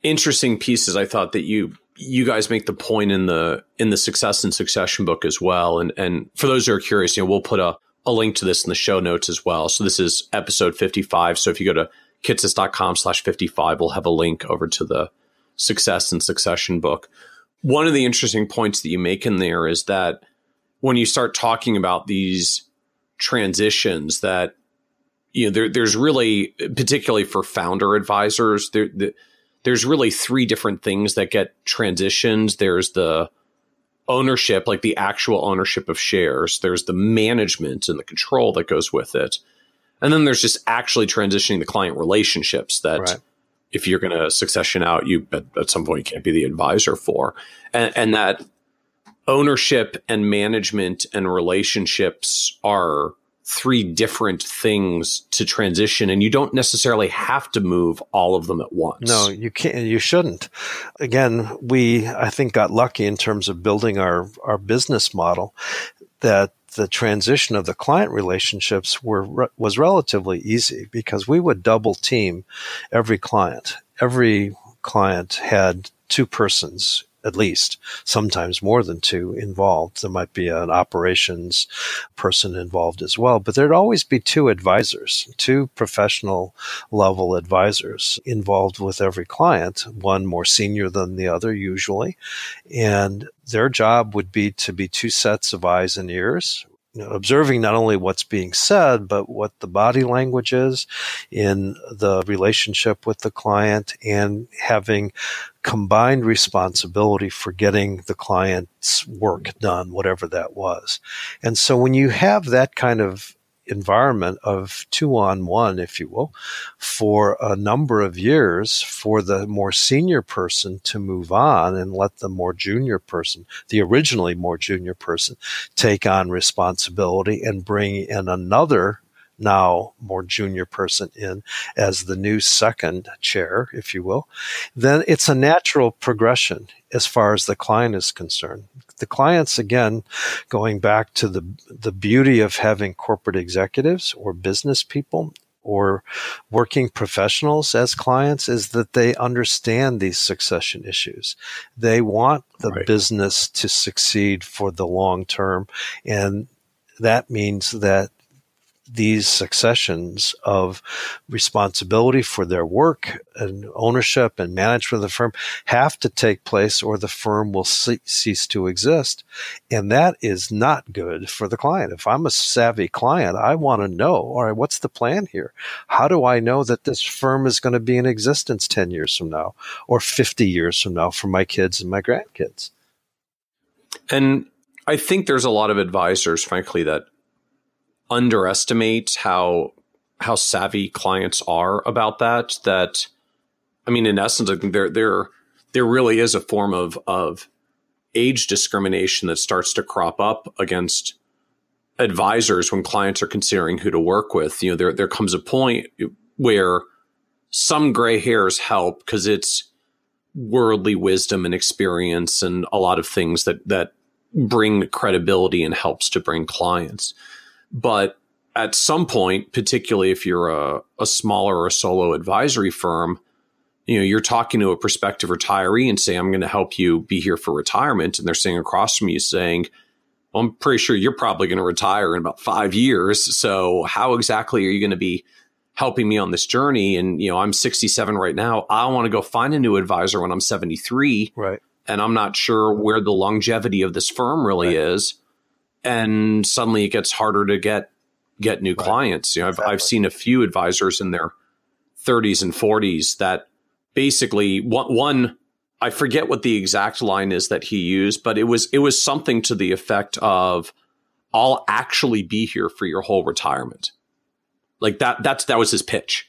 interesting pieces I thought that you you guys make the point in the in the success and succession book as well. And and for those who are curious, you know, we'll put a, a link to this in the show notes as well. So this is episode 55. So if you go to kitces.com slash 55, we'll have a link over to the success and succession book. One of the interesting points that you make in there is that when you start talking about these transitions that you know there, there's really particularly for founder advisors there the, there's really three different things that get transitioned there's the ownership like the actual ownership of shares there's the management and the control that goes with it and then there's just actually transitioning the client relationships that right. if you're going to succession out you at, at, some point you can't be the advisor for and, and that ownership and management and relationships are three different things to transition and you don't necessarily have to move all of them at once. No, you can't you shouldn't. Again, we I think got lucky in terms of building our our business model that the transition of the client relationships were was relatively easy because we would double team every client. Every client had two persons at least, sometimes more than two involved. There might be an operations person involved as well, but there'd always be two advisors, two professional level advisors involved with every client, one more senior than the other usually. And their job would be to be two sets of eyes and ears you know, observing not only what's being said, but what the body language is in the relationship with the client and having combined responsibility for getting the client's work done, whatever that was. And so when you have that kind of environment of two on one, if you will, for a number of years for the more senior person to move on and let the more junior person, the originally more junior person, take on responsibility and bring in another now more junior person in as the new second chair, if you will, then it's a natural progression as far as the client is concerned. The clients, again, going back to the, the beauty of having corporate executives or business people or working professionals as clients is that they understand these succession issues. They want the right. business to succeed for the long term. And that means that these successions of responsibility for their work and ownership and management of the firm have to take place or the firm will ce- cease to exist. And that is not good for the client. If I'm a savvy client, I want to know, all right, what's the plan here? How do I know that this firm is going to be in existence 10 years from now or 50 years from now for my kids and my grandkids? And I think there's a lot of advisors, frankly, that underestimate how how savvy clients are about that. That I mean, in essence, I think there there there really is a form of of age discrimination that starts to crop up against advisors when clients are considering who to work with. You know, there there comes a point where some gray hairs help because it's worldly wisdom and experience and a lot of things that that bring credibility and helps to bring clients. But at some point, particularly if you're a, a smaller or a solo advisory firm, you know, you're talking to a prospective retiree and say, I'm going to help you be here for retirement. And they're sitting across from you saying, well, I'm pretty sure you're probably going to retire in about five years. So how exactly are you going to be helping me on this journey? And, you know, I'm 67 right now. I want to go find a new advisor when I'm 73. Right. And I'm not sure where the longevity of this firm really right. is and suddenly it gets harder to get get new right. clients. You know, exactly. I've I've seen a few advisors in their 30s and 40s that basically one, one I forget what the exact line is that he used, but it was it was something to the effect of I'll actually be here for your whole retirement. Like that that's that was his pitch.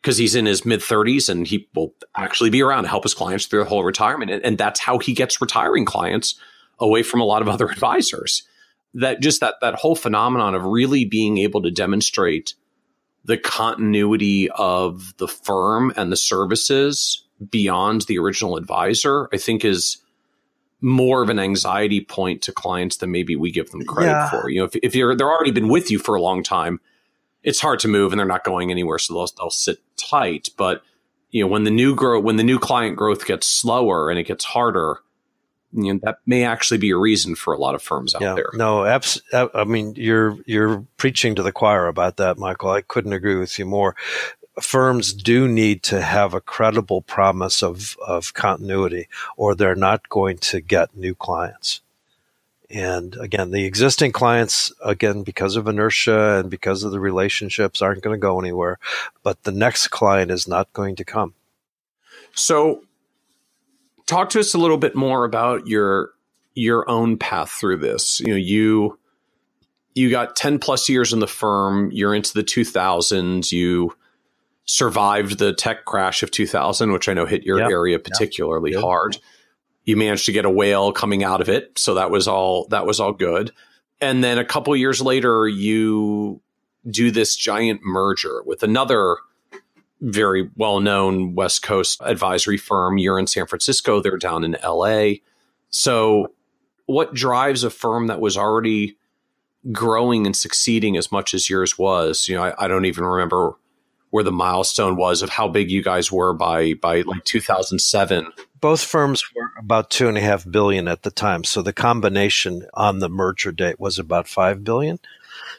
Because he's in his mid 30s and he will actually be around to help his clients through the whole retirement. And, and that's how he gets retiring clients away from a lot of other advisors. That just that that whole phenomenon of really being able to demonstrate the continuity of the firm and the services beyond the original advisor, I think is more of an anxiety point to clients than maybe we give them credit yeah. for. You know, if, if you're they're already been with you for a long time, it's hard to move and they're not going anywhere, so they'll they'll sit tight. But you know, when the new grow when the new client growth gets slower and it gets harder, you know, that may actually be a reason for a lot of firms out yeah, there. No, abs- uh, I mean, you're you're preaching to the choir about that, Michael. I couldn't agree with you more. Firms do need to have a credible promise of, of continuity, or they're not going to get new clients. And again, the existing clients, again, because of inertia and because of the relationships, aren't going to go anywhere. But the next client is not going to come. So, talk to us a little bit more about your your own path through this. You know, you you got 10 plus years in the firm, you're into the 2000s, you survived the tech crash of 2000, which I know hit your yep. area particularly yep. hard. You managed to get a whale coming out of it, so that was all that was all good. And then a couple years later you do this giant merger with another very well known West Coast advisory firm. You're in San Francisco, they're down in LA. So, what drives a firm that was already growing and succeeding as much as yours was? You know, I, I don't even remember where the milestone was of how big you guys were by by like 2007. Both firms were about two and a half billion at the time, so the combination on the merger date was about five billion.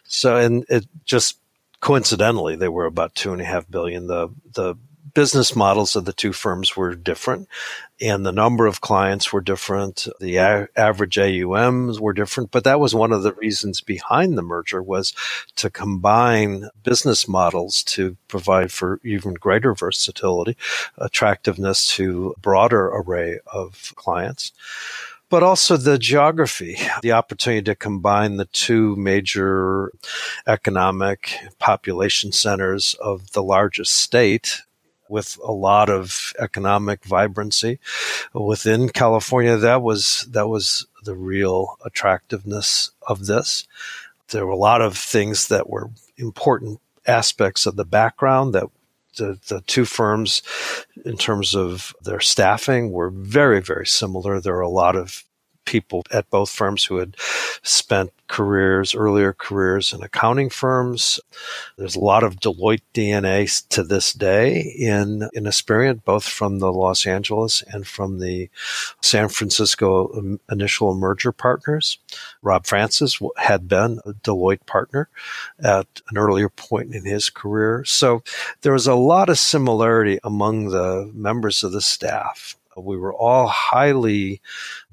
So, and it just coincidentally, they were about two and a half billion. The the business models of the two firms were different and the number of clients were different. The a- average AUMs were different, but that was one of the reasons behind the merger was to combine business models to provide for even greater versatility, attractiveness to a broader array of clients but also the geography, the opportunity to combine the two major economic population centers of the largest state with a lot of economic vibrancy within California. That was that was the real attractiveness of this. There were a lot of things that were important aspects of the background that the, the two firms, in terms of their staffing, were very, very similar. There are a lot of people at both firms who had spent careers, earlier careers in accounting firms. There's a lot of Deloitte DNA to this day in, in Aspiriant, both from the Los Angeles and from the San Francisco um, initial merger partners. Rob Francis had been a Deloitte partner at an earlier point in his career. So there was a lot of similarity among the members of the staff. We were all highly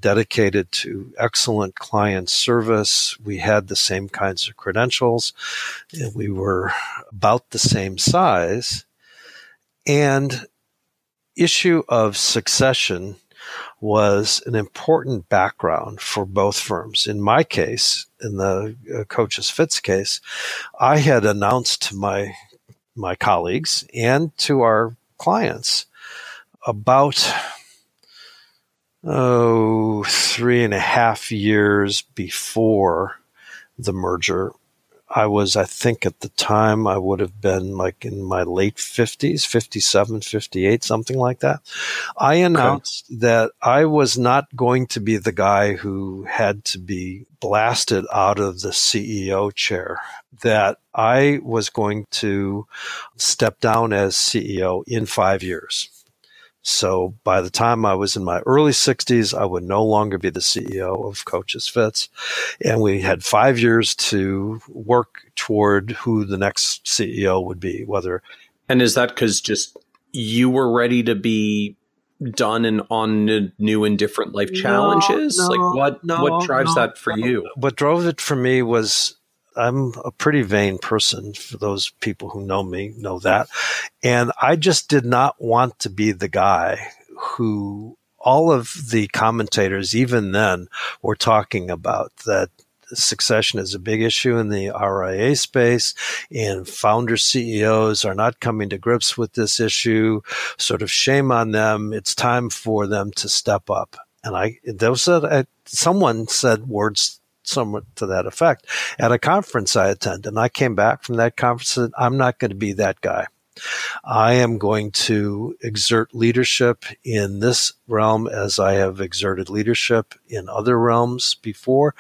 dedicated to excellent client service. We had the same kinds of credentials. We were about the same size. And issue of succession was an important background for both firms. In my case, in the uh, Kochis Fitz case, I had announced to my my colleagues and to our clients about oh, three and a half years before the merger. I was, I think at the time, I would have been like in my late 50s, 57, 58, something like that. I announced okay. that I was not going to be the guy who had to be blasted out of the CEO chair, that I was going to step down as CEO in five years. So by the time I was in my early 60s, I would no longer be the CEO of Kochis Fitz. And we had five years to work toward who the next CEO would be, whether. And is that because just you were ready to be done and on new and different life challenges? No, no, like what, no, what drives that for you? What drove it for me was I'm a pretty vain person. For those people who know me, know that. And I just did not want to be the guy who all of the commentators, even then, were talking about that succession is a big issue in the RIA space, and founder CEOs are not coming to grips with this issue. Sort of shame on them. It's time for them to step up. And I, those uh, someone said words somewhat to that effect at a conference I attended. And I came back from that conference and I'm not going to be that guy. I am going to exert leadership in this realm as I have exerted leadership in other realms before.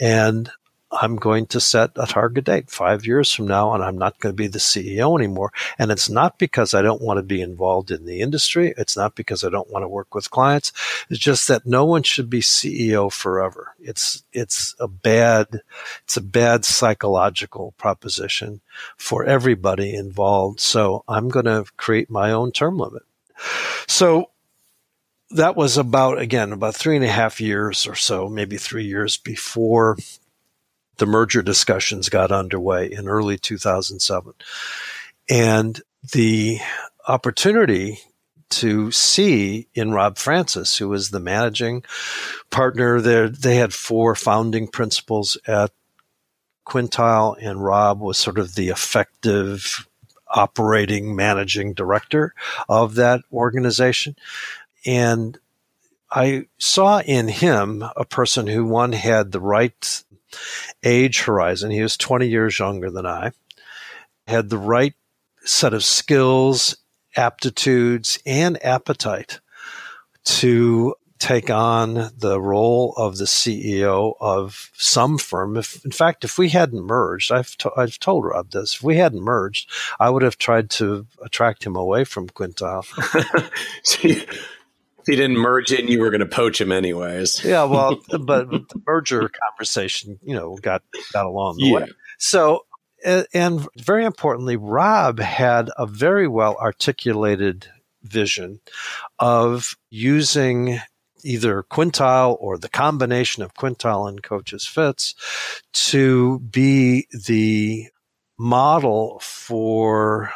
And I'm going to set a target date five years from now, and I'm not going to be the CEO anymore. And it's not because I don't want to be involved in the industry. It's not because I don't want to work with clients. It's just that no one should be CEO forever. It's, it's a bad, it's a bad psychological proposition for everybody involved. So I'm going to create my own term limit. So that was about, again, about three and a half years or so, maybe three years before the merger discussions got underway in early 2007. And the opportunity to see in Rob Francis, who was the managing partner there, they had four founding principals at Quintile, and Rob was sort of the effective operating managing director of that organization. And I saw in him a person who one had the right age horizon. He was 20 years younger than I, had the right set of skills, aptitudes, and appetite to take on the role of the CEO of some firm. If, in fact, if we hadn't merged, I've, to, I've told Rob this, if we hadn't merged, I would have tried to attract him away from Quintile. If he didn't merge in, you were going to poach him anyways. yeah, well, but the merger conversation, you know, got got along the yeah. way. So, and very importantly, Rob had a very well articulated vision of using either Quintile or the combination of Quintile and Kochis Fitz to be the model for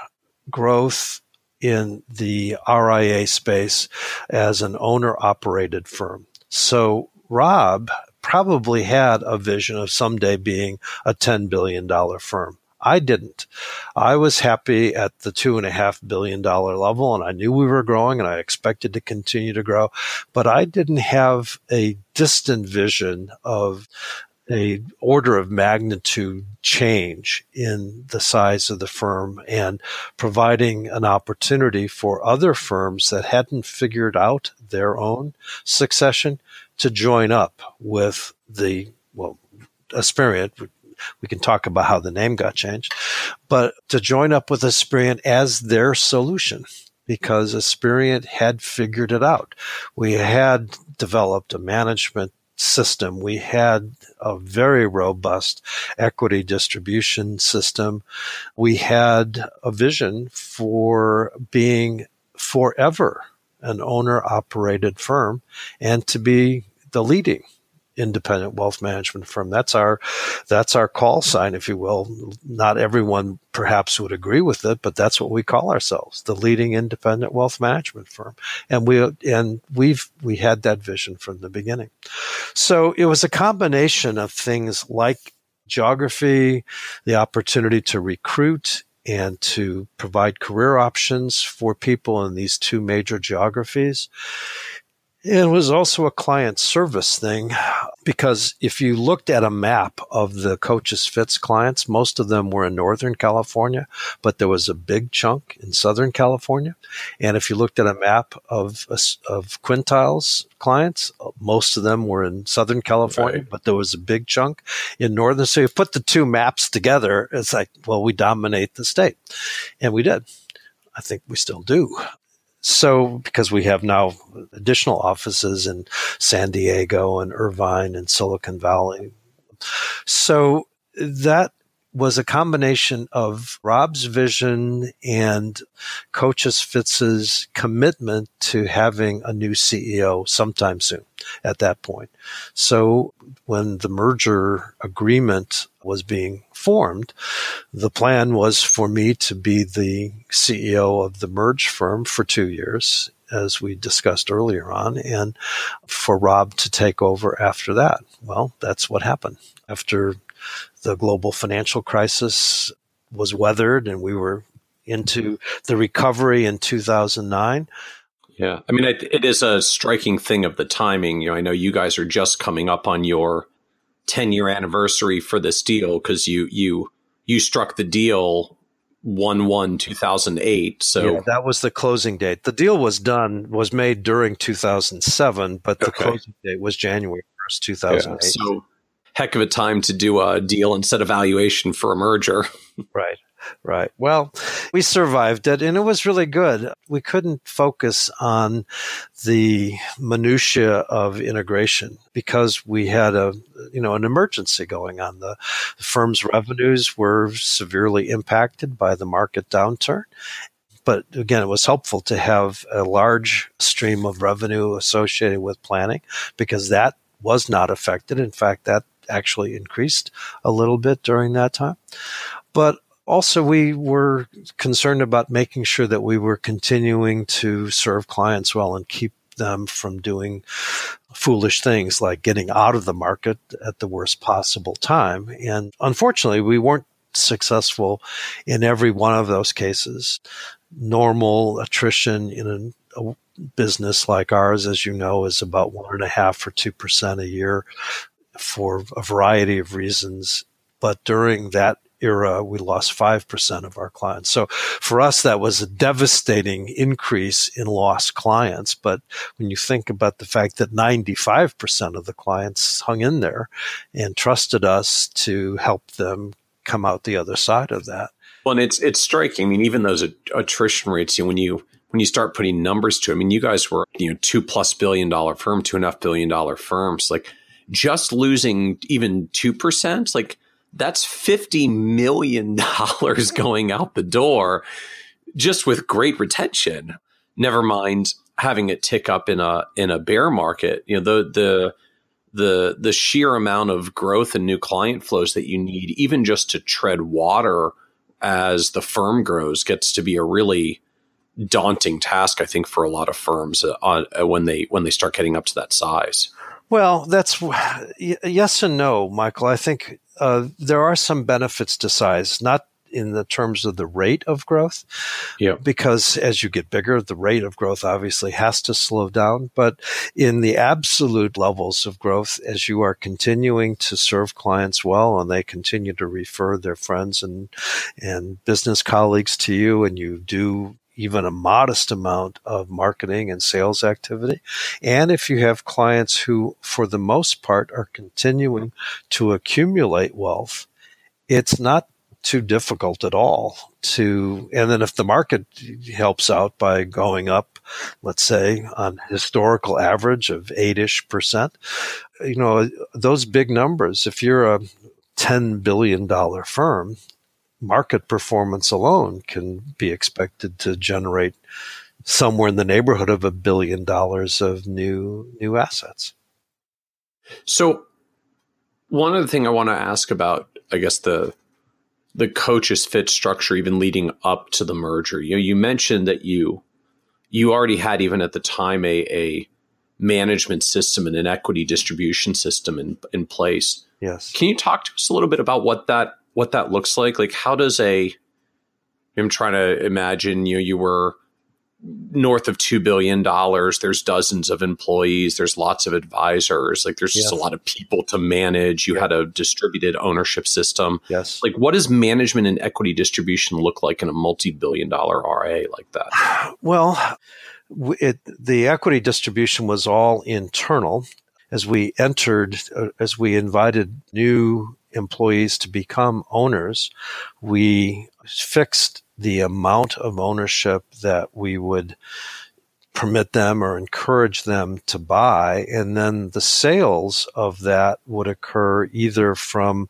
growth in the RIA space as an owner operated firm. So Rob probably had a vision of someday being a $10 billion firm. I didn't. I was happy at the two and a half billion dollar level and I knew we were growing and I expected to continue to grow, but I didn't have a distant vision of a order of magnitude change in the size of the firm and providing an opportunity for other firms that hadn't figured out their own succession to join up with the well Aspiriant we can talk about how the name got changed but to join up with Aspiriant as their solution because Aspiriant had figured it out. We had developed a management system. We had a very robust equity distribution system. We had a vision for being forever an owner operated firm and to be the leading independent wealth management firm. That's our that's our call sign, if you will. Not everyone perhaps would agree with it, but that's what we call ourselves, the leading independent wealth management firm. And we and we've we had that vision from the beginning. So it was a combination of things like geography, the opportunity to recruit and to provide career options for people in these two major geographies it was also a client service thing because if you looked at a map of the Kochis Fitz clients, most of them were in Northern California, but there was a big chunk in Southern California. And if you looked at a map of, of Quintile's clients, most of them were in Southern California, right. but there was a big chunk in Northern. So you put the two maps together, it's like, well, we dominate the state. And we did. I think we still do. So, because we have now additional offices in San Diego and Irvine and Silicon Valley. So that was a combination of Rob's vision and Kochis Fitz's commitment to having a new CEO sometime soon at that point. So when the merger agreement was being formed, the plan was for me to be the CEO of the merge firm for two years as we discussed earlier on, and for Rob to take over after that. Well, that's what happened. After the global financial crisis was weathered and we were into mm-hmm. the recovery in 2009. Yeah. I mean, it, it is a striking thing of the timing. You know, I know you guys are just coming up on your 10 year anniversary for this deal because you, you, you struck the deal 1 1 2008. So yeah, that was the closing date. The deal was done, was made during 2007, but the okay. closing date was January 1st, 2008. Yeah, so heck of a time to do a deal and set a valuation for a merger. right. Right. Well, we survived it and it was really good. We couldn't focus on the minutia of integration because we had a you know an emergency going on. The, the firm's revenues were severely impacted by the market downturn but again, it was helpful to have a large stream of revenue associated with planning because that was not affected. In fact, that actually increased a little bit during that time. But also, we were concerned about making sure that we were continuing to serve clients well and keep them from doing foolish things like getting out of the market at the worst possible time. And unfortunately, we weren't successful in every one of those cases. Normal attrition in a, a business like ours, as you know, is about one and a half or two percent a year for a variety of reasons. But during that era, we lost 5% of our clients. So for us, that was a devastating increase in lost clients. But when you think about the fact that 95% of the clients hung in there and trusted us to help them come out the other side of that. Well, and it's, it's striking. I mean, even those attrition rates, you know, when you, when you start putting numbers to it, I mean, you guys were, you know, two plus billion dollar firm, two and a half billion dollar firms, like just losing even 2%, like, that's $50 million going out the door just with great retention. Never mind having it tick up in a in a bear market. You know, the the the the sheer amount of growth and new client flows that you need, even just to tread water as the firm grows, gets to be a really daunting task. I think for a lot of firms uh, uh, when they when they start getting up to that size. Well, that's yes and no, Michael. I think uh, there are some benefits to size, not in the terms of the rate of growth. Yeah. Because as you get bigger, the rate of growth obviously has to slow down. But in the absolute levels of growth, as you are continuing to serve clients well and they continue to refer their friends and, and business colleagues to you and you do even a modest amount of marketing and sales activity. And if you have clients who, for the most part, are continuing to accumulate wealth, it's not too difficult at all to, and then if the market helps out by going up, let's say on historical average of eight ish percent, you know, those big numbers, if you're a $10 billion firm, market performance alone can be expected to generate somewhere in the neighborhood of a billion dollars of new new assets. So one other thing I want to ask about, I guess the the Kochis Fitz structure even leading up to the merger. You know, you mentioned that you you already had even at the time a, a management system and an equity distribution system in in place. Yes. Can you talk to us a little bit about what that what that looks like. Like, how does a I'm trying to imagine, you know, you were north of $2 billion. There's dozens of employees. There's lots of advisors. Like there's just a lot of people to manage. You had a distributed ownership system. Yes. Like what does management and equity distribution look like in a multi-billion dollar RA like that? Well, it, the equity distribution was all internal. As we entered, uh, as we invited new employees to become owners, we fixed the amount of ownership that we would permit them or encourage them to buy. And then the sales of that would occur either from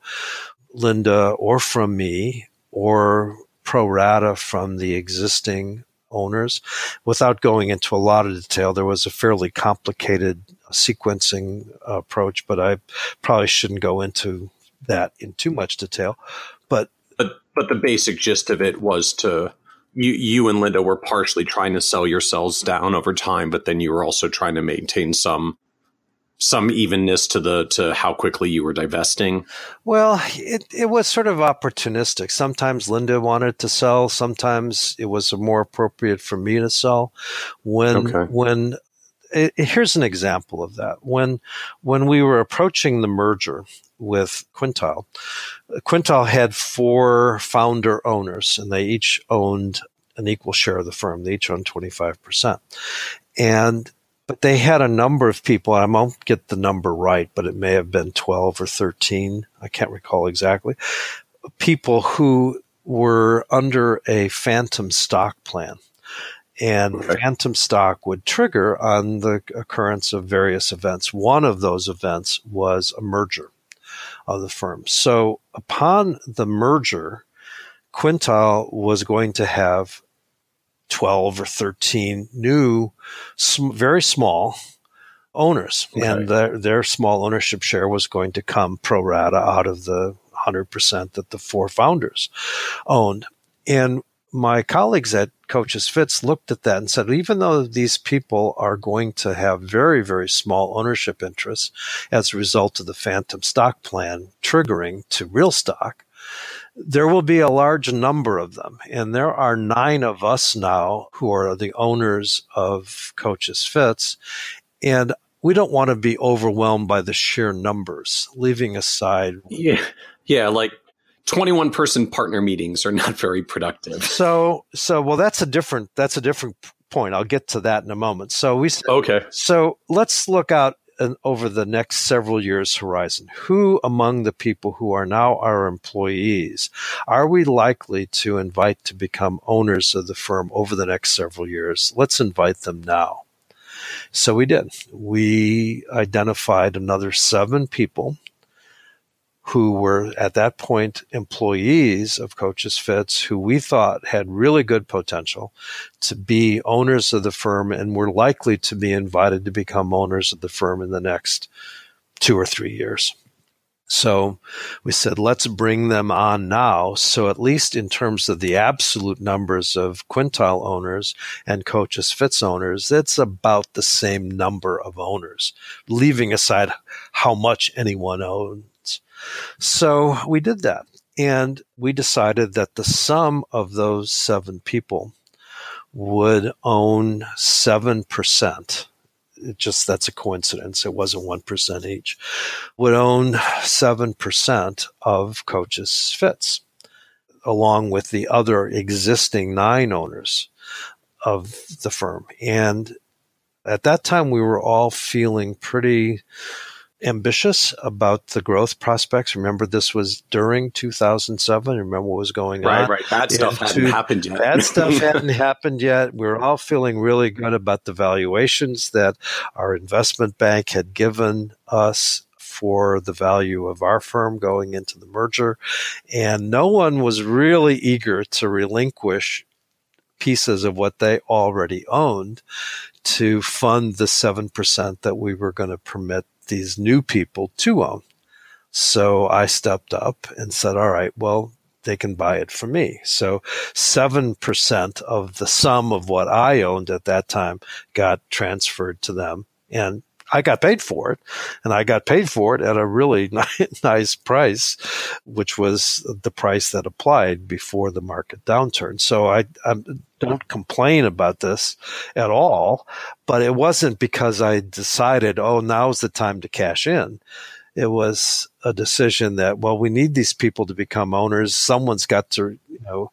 Linda or from me or pro rata from the existing owners. Without going into a lot of detail, there was a fairly complicated sequencing approach, but I probably shouldn't go into that in too much detail, but but but the basic gist of it was to you you and Linda were partially trying to sell yourselves down over time, but then you were also trying to maintain some some evenness to the to how quickly you were divesting? Well, it it was sort of opportunistic. Sometimes Linda wanted to sell, sometimes it was more appropriate for me to sell. When okay. when it, here's an example of that. When when we were approaching the merger with Quintile, Quintile had four founder owners, and they each owned an equal share of the firm. They each owned 25%. And but they had a number of people. I won't get the number right, but it may have been 12 or 13. I can't recall exactly. People who were under a phantom stock plan. And okay. phantom stock would trigger on the occurrence of various events. One of those events was a merger of the firms. So upon the merger, Quintile was going to have 12 or 13 new, sm- very small owners. Okay. And their, their small ownership share was going to come pro rata out of the 100% that the four founders owned. And my colleagues at Kochis Fitz looked at that and said, even though these people are going to have very, very small ownership interests as a result of the phantom stock plan triggering to real stock, there will be a large number of them. And there are nine of us now who are the owners of Kochis Fitz. And we don't want to be overwhelmed by the sheer numbers, leaving aside. Yeah. Yeah. Like 21 person partner meetings are not very productive. So, so, well, that's a different, that's a different point. I'll get to that in a moment. So we, okay. So let's look out an, over the next several years horizon, who among the people who are now our employees are we likely to invite to become owners of the firm over the next several years? Let's invite them now. So we did. We identified another seven people who were at that point employees of Kochis Fitz, who we thought had really good potential to be owners of the firm and were likely to be invited to become owners of the firm in the next two or three years. So we said, let's bring them on now. So at least in terms of the absolute numbers of quintile owners and Kochis Fitz owners, it's about the same number of owners, leaving aside how much anyone owns so we did that. And we decided that the sum of those seven people would own 7%. It just that's a coincidence. It wasn't 1% each. Would own 7% of Kochis Fitz, along with the other existing nine owners of the firm. And at that time, we were all feeling pretty ambitious about the growth prospects. Remember, this was during 2007. Remember what was going right, on? Right, right. Bad stuff hadn't happened yet. Bad stuff hadn't happened yet. We were all feeling really good about the valuations that our investment bank had given us for the value of our firm going into the merger. And no one was really eager to relinquish pieces of what they already owned to fund the 7% that we were going to permit these new people to own. So I stepped up and said, all right, well, they can buy it from me. So 7% of the sum of what I owned at that time got transferred to them. And I got paid for it, and I got paid for it at a really nice price, which was the price that applied before the market downturn. So I, I don't complain about this at all, but it wasn't because I decided, oh, now's the time to cash in. It was a decision that, well, we need these people to become owners. Someone's got to, you know,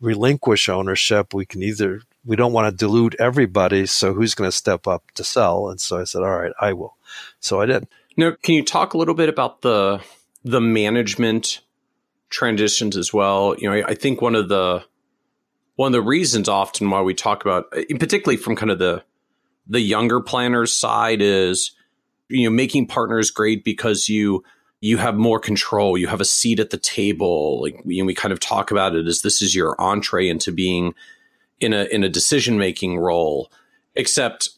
relinquish ownership. We can either we don't want to dilute everybody. So who's going to step up to sell? And so I said, all right, I will. So I did. Now, can you talk a little bit about the the management transitions as well? You know, I, I think one of the one of the reasons often why we talk about, eh, particularly from kind of the the younger planners side, is you know making partners great because you you have more control, you have a seat at the table. Like we, we kind of talk about it as this is your entree into being in a in a decision making role except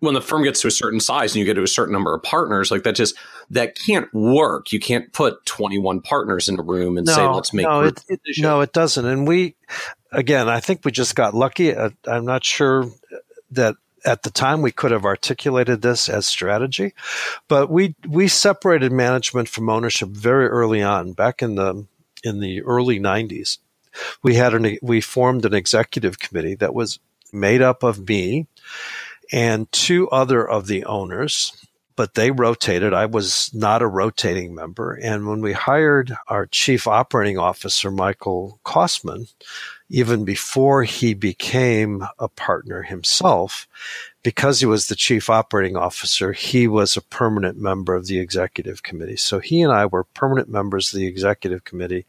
when the firm gets to a certain size and you get to a certain number of partners, like that just that can't work. You can't put 21 partners in a room and no, say, let's make no, it, it, no, it doesn't. And we, again, I think we just got lucky. Uh, I'm not sure that at the time we could have articulated this as strategy, but we we separated management from ownership very early on, back in the in the early 90s. We had an we formed an executive committee that was made up of me and two other of the owners, but they rotated. I was not a rotating member. And when we hired our chief operating officer, Michael Kosman, even before he became a partner himself, because he was the chief operating officer, he was a permanent member of the executive committee. So he and I were permanent members of the executive committee.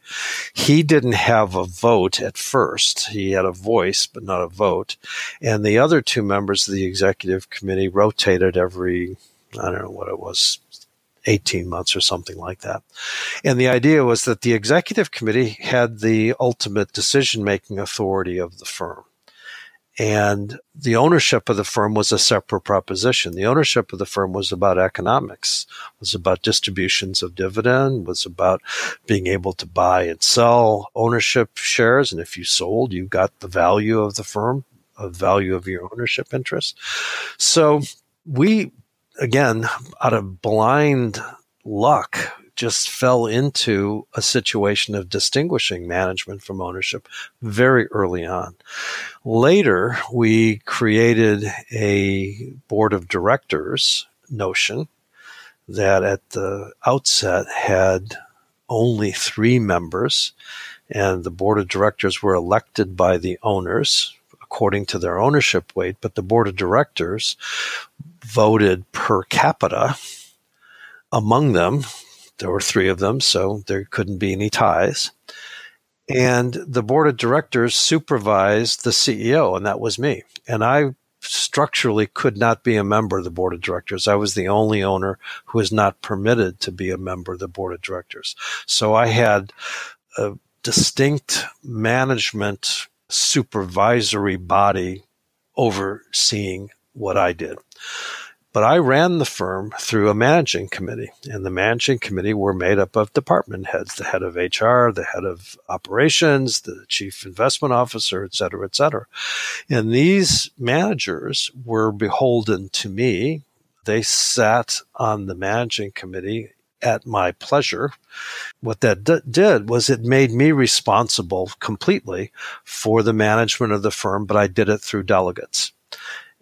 He didn't have a vote at first. He had a voice, but not a vote. And the other two members of the executive committee rotated every, I don't know what it was, 18 months or something like that. And the idea was that the executive committee had the ultimate decision making authority of the firm. And the ownership of the firm was a separate proposition. The ownership of the firm was about economics, was about distributions of dividend, was about being able to buy and sell ownership shares. And if you sold, you got the value of the firm, the value of your ownership interest. So we, again, out of blind luck, just fell into a situation of distinguishing management from ownership very early on. Later, we created a board of directors notion that at the outset had only three members, and the board of directors were elected by the owners according to their ownership weight, but the board of directors voted per capita among them there were three of them, so there couldn't be any ties. And the board of directors supervised the CEO, and that was me. And I structurally could not be a member of the board of directors. I was the only owner who was not permitted to be a member of the board of directors. So I had a distinct management supervisory body overseeing what I did. But I ran the firm through a managing committee, and the managing committee were made up of department heads, the head of HR, the head of operations, the chief investment officer, et cetera, et cetera. And these managers were beholden to me. They sat on the managing committee at my pleasure. What that d- did was it made me responsible completely for the management of the firm, but I did it through delegates.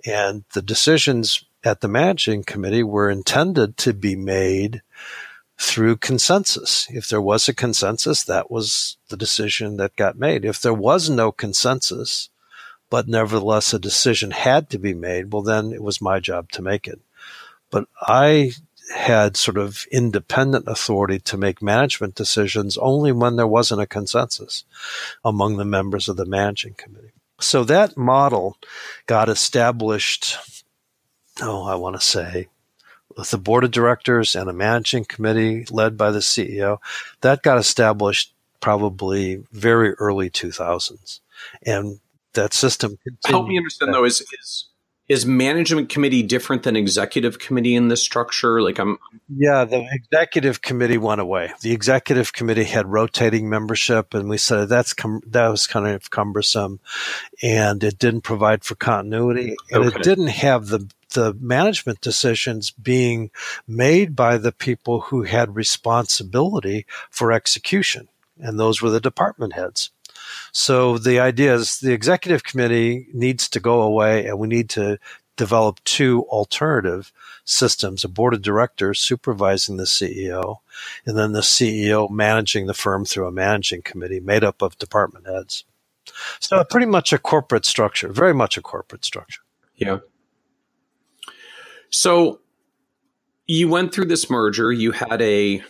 And the decisions at the managing committee were intended to be made through consensus. If there was a consensus, that was the decision that got made. If there was no consensus, but nevertheless a decision had to be made, well, then it was my job to make it. But I had sort of independent authority to make management decisions only when there wasn't a consensus among the members of the managing committee. So that model got established oh, I want to say, with the board of directors and a managing committee led by the CEO, that got established probably very early 2000s. And that system Help me understand though, is, is is management committee different than executive committee in this structure? Like I'm Yeah, the executive committee went away. The executive committee had rotating membership and we said that's com- that was kind of cumbersome and it didn't provide for continuity and okay. it didn't have the the management decisions being made by the people who had responsibility for execution. And those were the department heads. So the idea is the executive committee needs to go away and we need to develop two alternative systems a board of directors supervising the CEO, and then the CEO managing the firm through a managing committee made up of department heads. So pretty much a corporate structure, very much a corporate structure. Yeah. So you went through this merger, you had a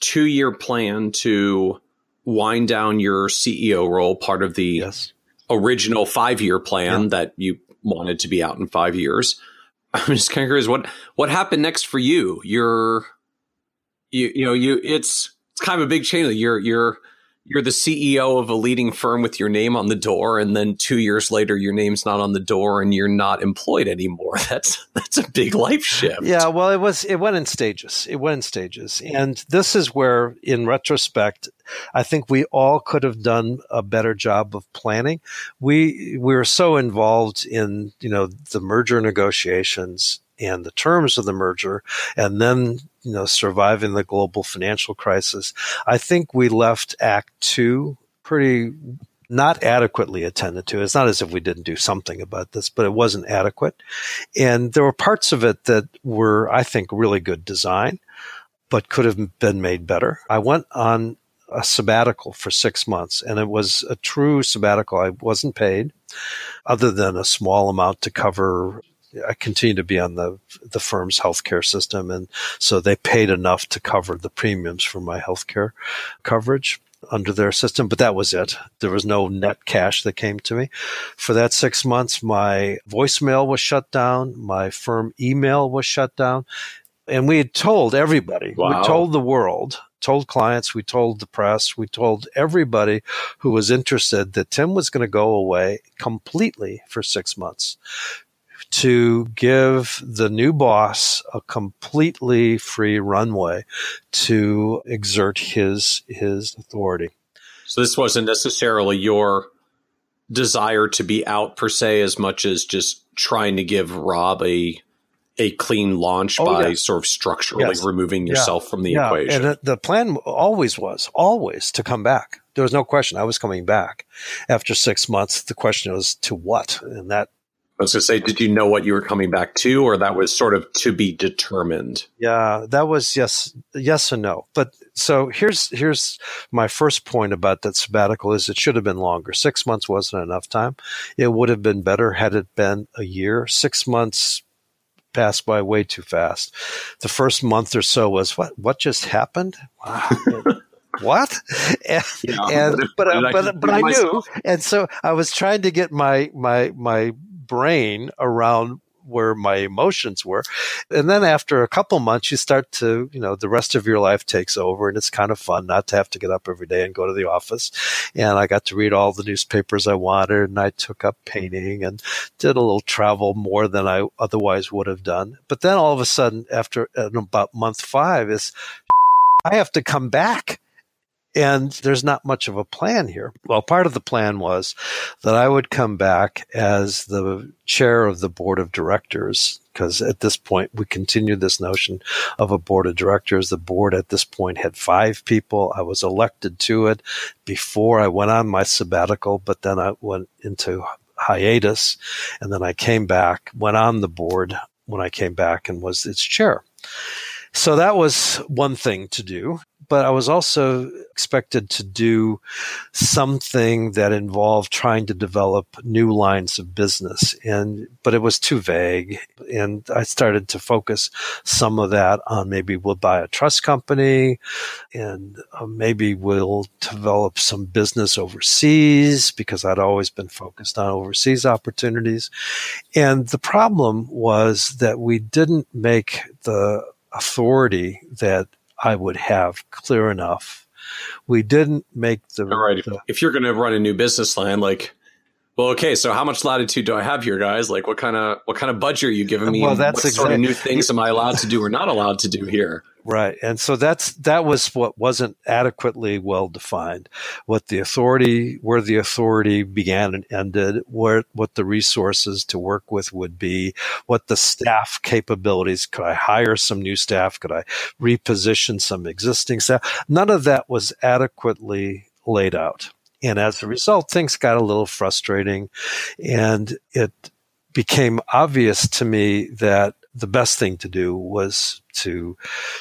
two year plan to wind down your CEO role, part of the yes. original five year plan yeah. that you wanted to be out in five years. I'm just kind of curious what what happened next for you. You're you you know you it's it's kind of a big change. You're you're you're the CEO of a leading firm with your name on the door, and then two years later, your name's not on the door, and you're not employed anymore. That's that's a big life shift. Yeah, well, it was it went in stages. It went in stages, and this is where, in retrospect, I think we all could have done a better job of planning. We we were so involved in you know the merger negotiations and the terms of the merger, and then you know surviving the global financial crisis. I think we left Act Two pretty not adequately attended to. It's not as if we didn't do something about this, but it wasn't adequate. And there were parts of it that were, I think, really good design, but could have been made better. I went on a sabbatical for six months, and it was a true sabbatical. I wasn't paid, other than a small amount to cover. I continued to be on the the firm's healthcare system, and so they paid enough to cover the premiums for my healthcare coverage under their system, but that was it. There was no net cash that came to me. For that six months, my voicemail was shut down, my firm email was shut down, and we had told everybody, wow. we told the world told clients, we told the press, we told everybody who was interested that Tim was going to go away completely for six months to give the new boss a completely free runway to exert his his authority. So this wasn't necessarily your desire to be out per se as much as just trying to give Rob a a clean launch oh, by yeah. sort of structurally yes. removing yourself yeah. from the yeah. equation. And the plan always was, always to come back. There was no question. I was coming back after six months. The question was to what? And that. I was going to say, did you know what you were coming back to, or that was sort of to be determined? Yeah, that was yes, yes and no. But so here's here's my first point about that sabbatical is it should have been longer. Six months wasn't enough time. It would have been better had it been a year. Six months passed by way too fast. The first month or so was what? What just happened? Wow. what? And, yeah, and but but, but, but I knew, and so I was trying to get my my my brain around where my emotions were. And then after a couple months, you start to, you know, the rest of your life takes over and it's kind of fun not to have to get up every day and go to the office. And I got to read all the newspapers I wanted and I took up painting and did a little travel more than I otherwise would have done. But then all of a sudden, after uh, about month five is I have to come back and there's not much of a plan here. Well, part of the plan was that I would come back as the chair of the board of directors, because at this point we continued this notion of a board of directors. The board at this point had five people. I was elected to it before I went on my sabbatical, but then I went into hiatus and then I came back, went on the board when I came back and was its chair. So that was one thing to do. But I was also expected to do something that involved trying to develop new lines of business. And, but it was too vague. And I started to focus some of that on maybe we'll buy a trust company and uh, maybe we'll develop some business overseas because I'd always been focused on overseas opportunities. And the problem was that we didn't make the authority that I would have clear enough. We didn't make the right. The, if you're going to run a new business line, like, well, okay, so how much latitude do I have here, guys? Like, what kind of what kind of budget are you giving me? Well, that's what exactly, sort of new things am I allowed to do or not allowed to do here? Right. And so that's, that was what wasn't adequately well defined. What the authority, where the authority began and ended, where, what the resources to work with would be, what the staff capabilities, could I hire some new staff? Could I reposition some existing staff? None of that was adequately laid out. And as a result, things got a little frustrating and it became obvious to me that the best thing to do was to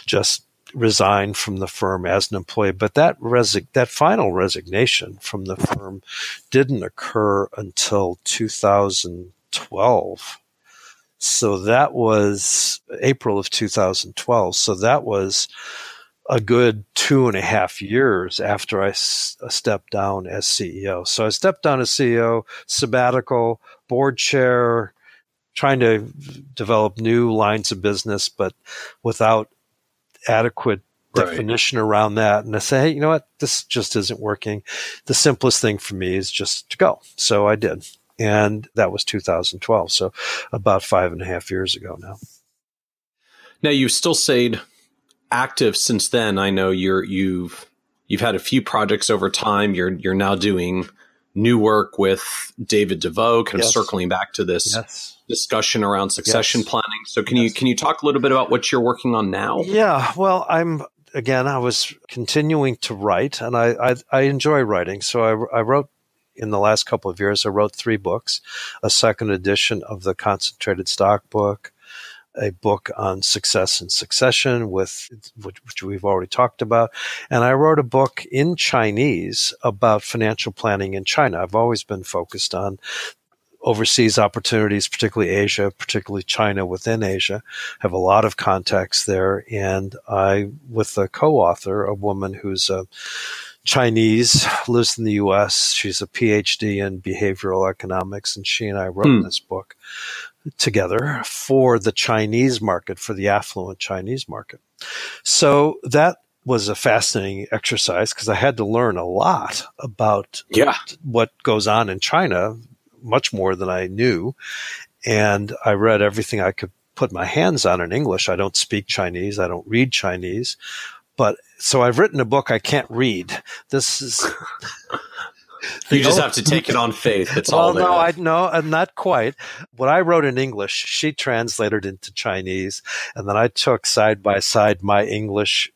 just resign from the firm as an employee. But that resi- that final resignation from the firm didn't occur until 2012. So that was April of 2012. So that was a good two and a half years after I s- uh, stepped down as CEO. So I stepped down as CEO, sabbatical, board chair, trying to develop new lines of business, but without adequate right. definition around that. And I say, hey, you know what? This just isn't working. The simplest thing for me is just to go. So I did. And that was 2012. So about five and a half years ago now. Now you've still stayed active since then. I know you're, you've, you've had a few projects over time. You're, you're now doing new work with David DeVoe, kind yes. of circling back to this yes. discussion around succession yes. planning. So can you can you talk a little bit about what you're working on now? Yeah, well, I'm again, I was continuing to write, and I I, I enjoy writing. So I, I wrote in the last couple of years. I wrote three books, a second edition of the Concentrated Stock book, a book on success and succession with which, which, we've already talked about and i wrote a book in chinese about financial planning in china i've always been focused on overseas opportunities particularly asia particularly china within asia have a lot of contacts there and i with a co-author a woman who's a Chinese, lives in the US. She's a PhD in behavioral economics, and she and I wrote hmm. this book together for the Chinese market, for the affluent Chinese market. So that was a fascinating exercise because I had to learn a lot about yeah. what goes on in China, much more than I knew. And I read everything I could put my hands on in English. I don't speak Chinese. I don't read Chinese. But so I've written a book I can't read. This is you just have to take it on faith. It's well, all no, I no, uh, not quite. What I wrote in English, she translated into Chinese, and then I took side by side my English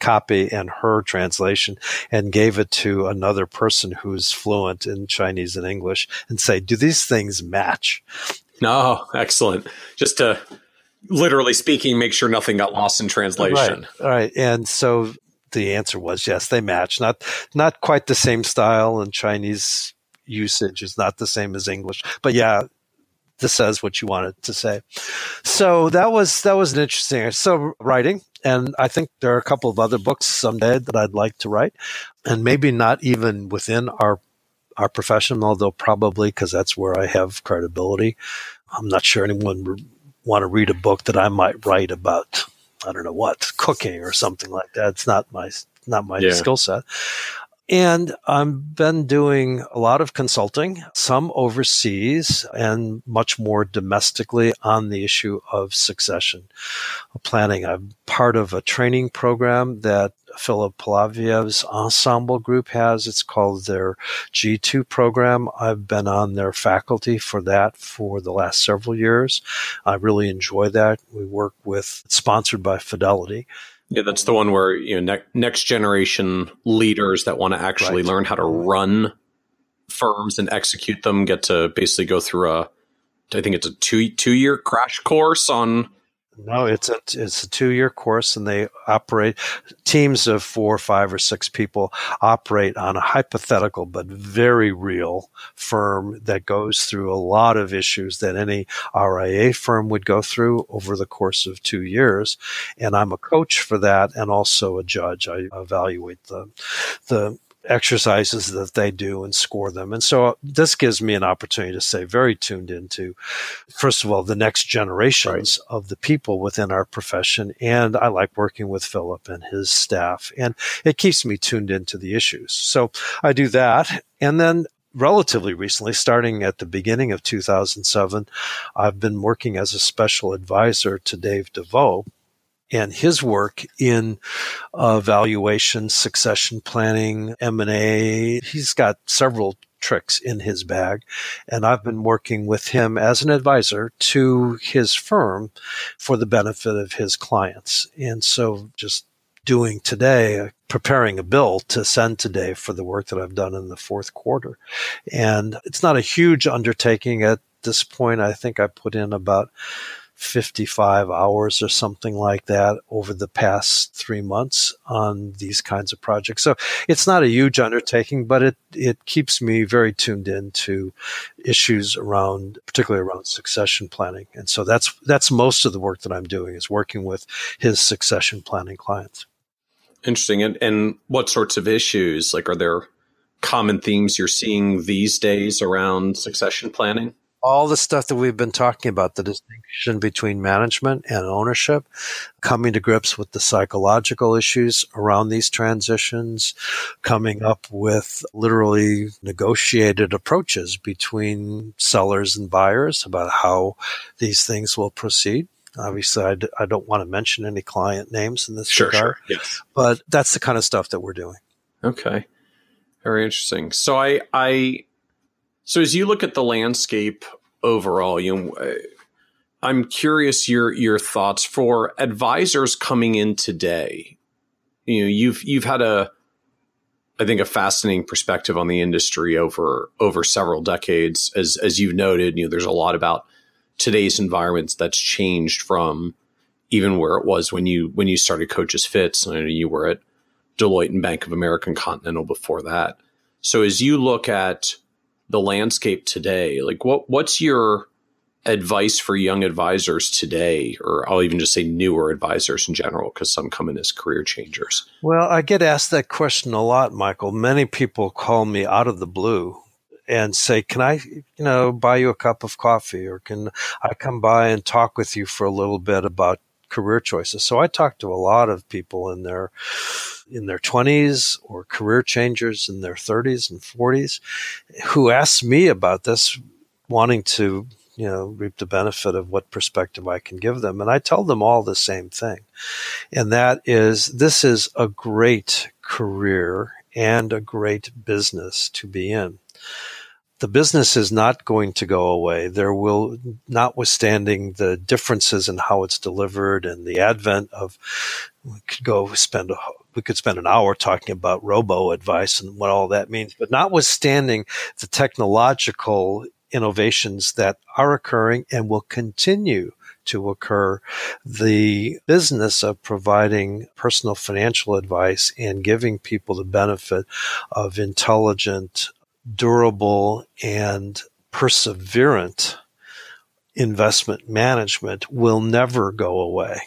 copy and her translation and gave it to another person who's fluent in Chinese and English and say, do these things match? No, excellent. Just to literally speaking, make sure nothing got lost in translation. Right. All right. And so the answer was yes, they match. Not not quite the same style, and Chinese usage is not the same as English. But yeah, this says what you wanted to say. So that was that was an interesting. So writing, and I think there are a couple of other books someday that I'd like to write, and maybe not even within our our profession, although probably because that's where I have credibility. I'm not sure anyone would want to read a book that I might write about I don't know what cooking or something like that. It's not my not my yeah. skill set. And I've been doing a lot of consulting, some overseas and much more domestically on the issue of succession planning. I'm part of a training program that Philip Palaveev's ensemble group has. It's called their G2 program. I've been on their faculty for that for the last several years. I really enjoy that. We work with, sponsored by Fidelity. Yeah, that's the one where you know ne- next generation leaders that want to actually right. learn how to run firms and execute them get to basically go through a I think it's a two two year crash course on no, it's a it's a two year course, and they operate teams of four, five, or six people operate on a hypothetical but very real firm that goes through a lot of issues that any RIA firm would go through over the course of two years. And I'm a coach for that, and also a judge. I evaluate the the exercises that they do and score them. And so uh, this gives me an opportunity to stay very tuned into, first of all, the next generations right. of the people within our profession. And I like working with Philip and his staff, and it keeps me tuned into the issues. So I do that. And then relatively recently, starting at the beginning of 2007, I've been working as a special advisor to Dave DeVoe and his work in uh, valuation, succession planning, M&A. He's got several tricks in his bag. And I've been working with him as an advisor to his firm for the benefit of his clients. And so just doing today, preparing a bill to send today for the work that I've done in the fourth quarter. And it's not a huge undertaking at this point. I think I put in about 55 hours or something like that over the past three months on these kinds of projects. So it's not a huge undertaking, but it, it keeps me very tuned in to issues around, particularly around succession planning. And so that's, that's most of the work that I'm doing is working with his succession planning clients. Interesting. And, and what sorts of issues, like, are there common themes you're seeing these days around succession planning? All the stuff that we've been talking about the distinction between management and ownership, coming to grips with the psychological issues around these transitions, coming up with literally negotiated approaches between sellers and buyers about how these things will proceed. Obviously, I d- I don't want to mention any client names in this sure, regard, sure. Yes. but that's the kind of stuff that we're doing. Okay. Very interesting. So I, I, so as you look at the landscape overall, you know, uh, I'm curious your your thoughts for advisors coming in today. You know, you've you've had a, I think, a fascinating perspective on the industry over over several decades. As as you've noted, you know, there's a lot about today's environments that's changed from even where it was when you when you started Kochis Fitz. I know you were at Deloitte and Bank of America and Continental before that. So as you look at the landscape today, like what what's your advice for young advisors today, or I'll even just say newer advisors in general, because some come in as career changers? Well, I get asked that question a lot, Michael. Many people call me out of the blue and say, "Can I, you know, buy you a cup of coffee, or can I come by and talk with you for a little bit about career choices?" So I talk to a lot of people in their in their 20s or career changers in their 30s and 40s who ask me about this, wanting to you know reap the benefit of what perspective I can give them, and I tell them all the same thing, and that is this is a great career and a great business to be in the business is not going to go away. There will, notwithstanding the differences in how it's delivered and the advent of, we could go spend a, we could spend an hour talking about robo advice and what all that means. But notwithstanding the technological innovations that are occurring and will continue to occur, the business of providing personal financial advice and giving people the benefit of intelligent durable and perseverant investment management will never go away.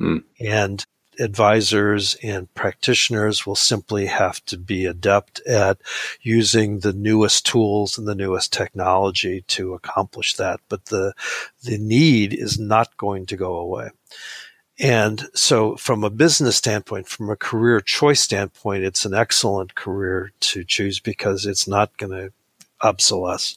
Mm. And advisors and practitioners will simply have to be adept at using the newest tools and the newest technology to accomplish that. But the, the need is not going to go away. And so, from a business standpoint, from a career choice standpoint, it's an excellent career to choose because it's not going to obsolesce.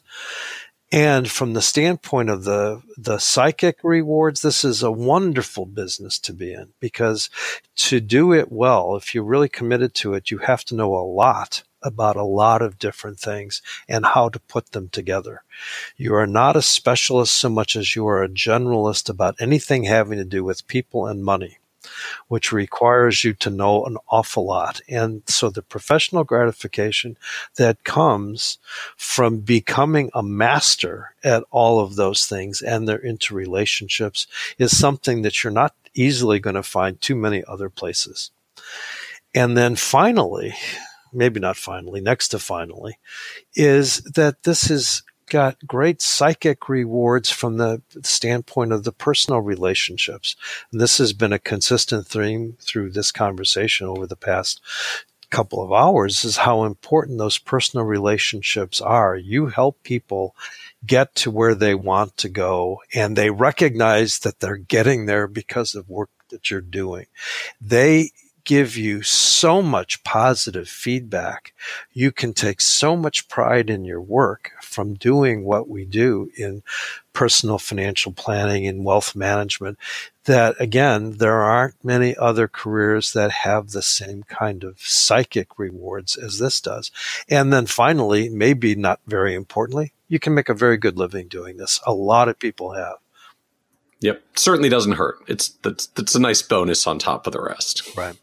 And from the standpoint of the, the psychic rewards, this is a wonderful business to be in because to do it well, if you're really committed to it, you have to know a lot about a lot of different things and how to put them together. You are not a specialist so much as you are a generalist about anything having to do with people and money, which requires you to know an awful lot. And so the professional gratification that comes from becoming a master at all of those things and their interrelationships is something that you're not easily going to find too many other places. And then finally, maybe not finally, next to finally, is that this has got great psychic rewards from the standpoint of the personal relationships. And this has been a consistent theme through this conversation over the past couple of hours is how important those personal relationships are. You help people get to where they want to go and they recognize that they're getting there because of work that you're doing. They give you so much positive feedback. You can take so much pride in your work from doing what we do in personal financial planning and wealth management that again, there aren't many other careers that have the same kind of psychic rewards as this does. And then finally, maybe not very importantly, you can make a very good living doing this. A lot of people have. Yep, certainly doesn't hurt. It's that's that's a nice bonus on top of the rest. Right.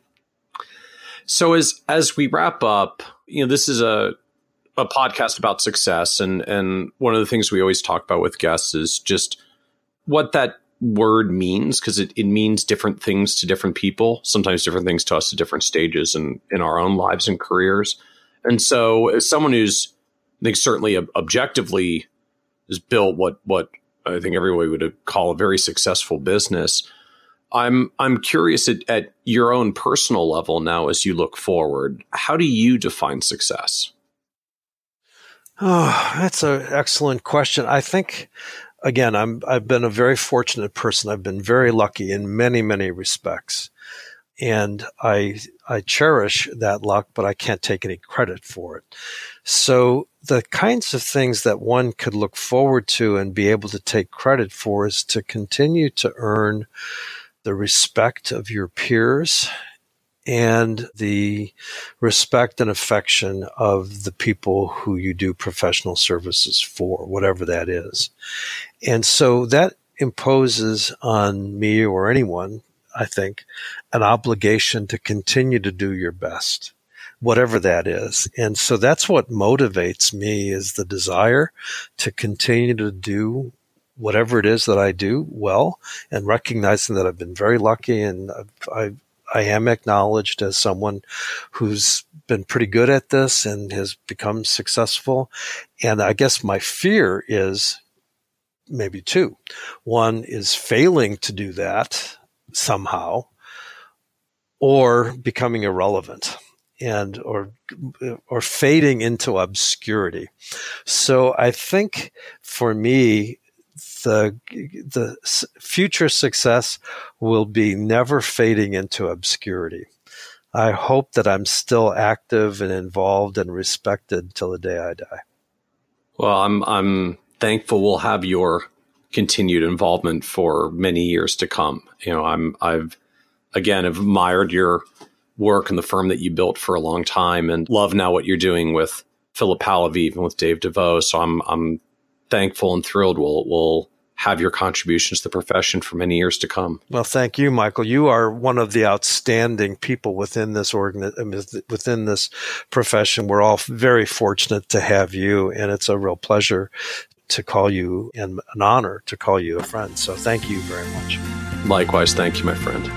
So as as we wrap up, you know, this is a a podcast about success and and one of the things we always talk about with guests is just what that word means because it, it means different things to different people sometimes different things to us at different stages in, in our own lives and careers. And so as someone who's i think certainly objectively has built what what i think everybody would call a very successful business I'm I'm curious at, at your own personal level now as you look forward. How do you define success? Oh, that's an excellent question. I think again, I'm I've been a very fortunate person. I've been very lucky in many, many respects. And I I cherish that luck, but I can't take any credit for it. So the kinds of things that one could look forward to and be able to take credit for is to continue to earn the respect of your peers and the respect and affection of the people who you do professional services for, whatever that is. And so that imposes on me or anyone, I think, an obligation to continue to do your best, whatever that is. And so that's what motivates me is the desire to continue to do whatever it is that I do well and recognizing that I've been very lucky and I've I am acknowledged as someone who's been pretty good at this and has become successful. And I guess my fear is maybe two. One is failing to do that somehow or becoming irrelevant and or or fading into obscurity. So I think for me the the future success will be never fading into obscurity. I hope that I'm still active and involved and respected till the day I die. Well, I'm I'm thankful we'll have your continued involvement for many years to come. You know, I'm I've again admired your work and the firm that you built for a long time and love now what you're doing with Philip Palaveev and with Dave DeVoe. So I'm I'm thankful and thrilled we'll we'll have your contributions to the profession for many years to come. Well, thank you, Michael. You are one of the outstanding people within this organ within this profession. We're all very fortunate to have you, and it's a real pleasure to call you and an honor to call you a friend. So thank you very much. Likewise, thank you, my friend.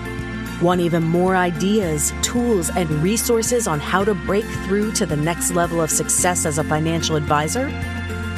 Want even more ideas, tools, and resources on how to break through to the next level of success as a financial advisor?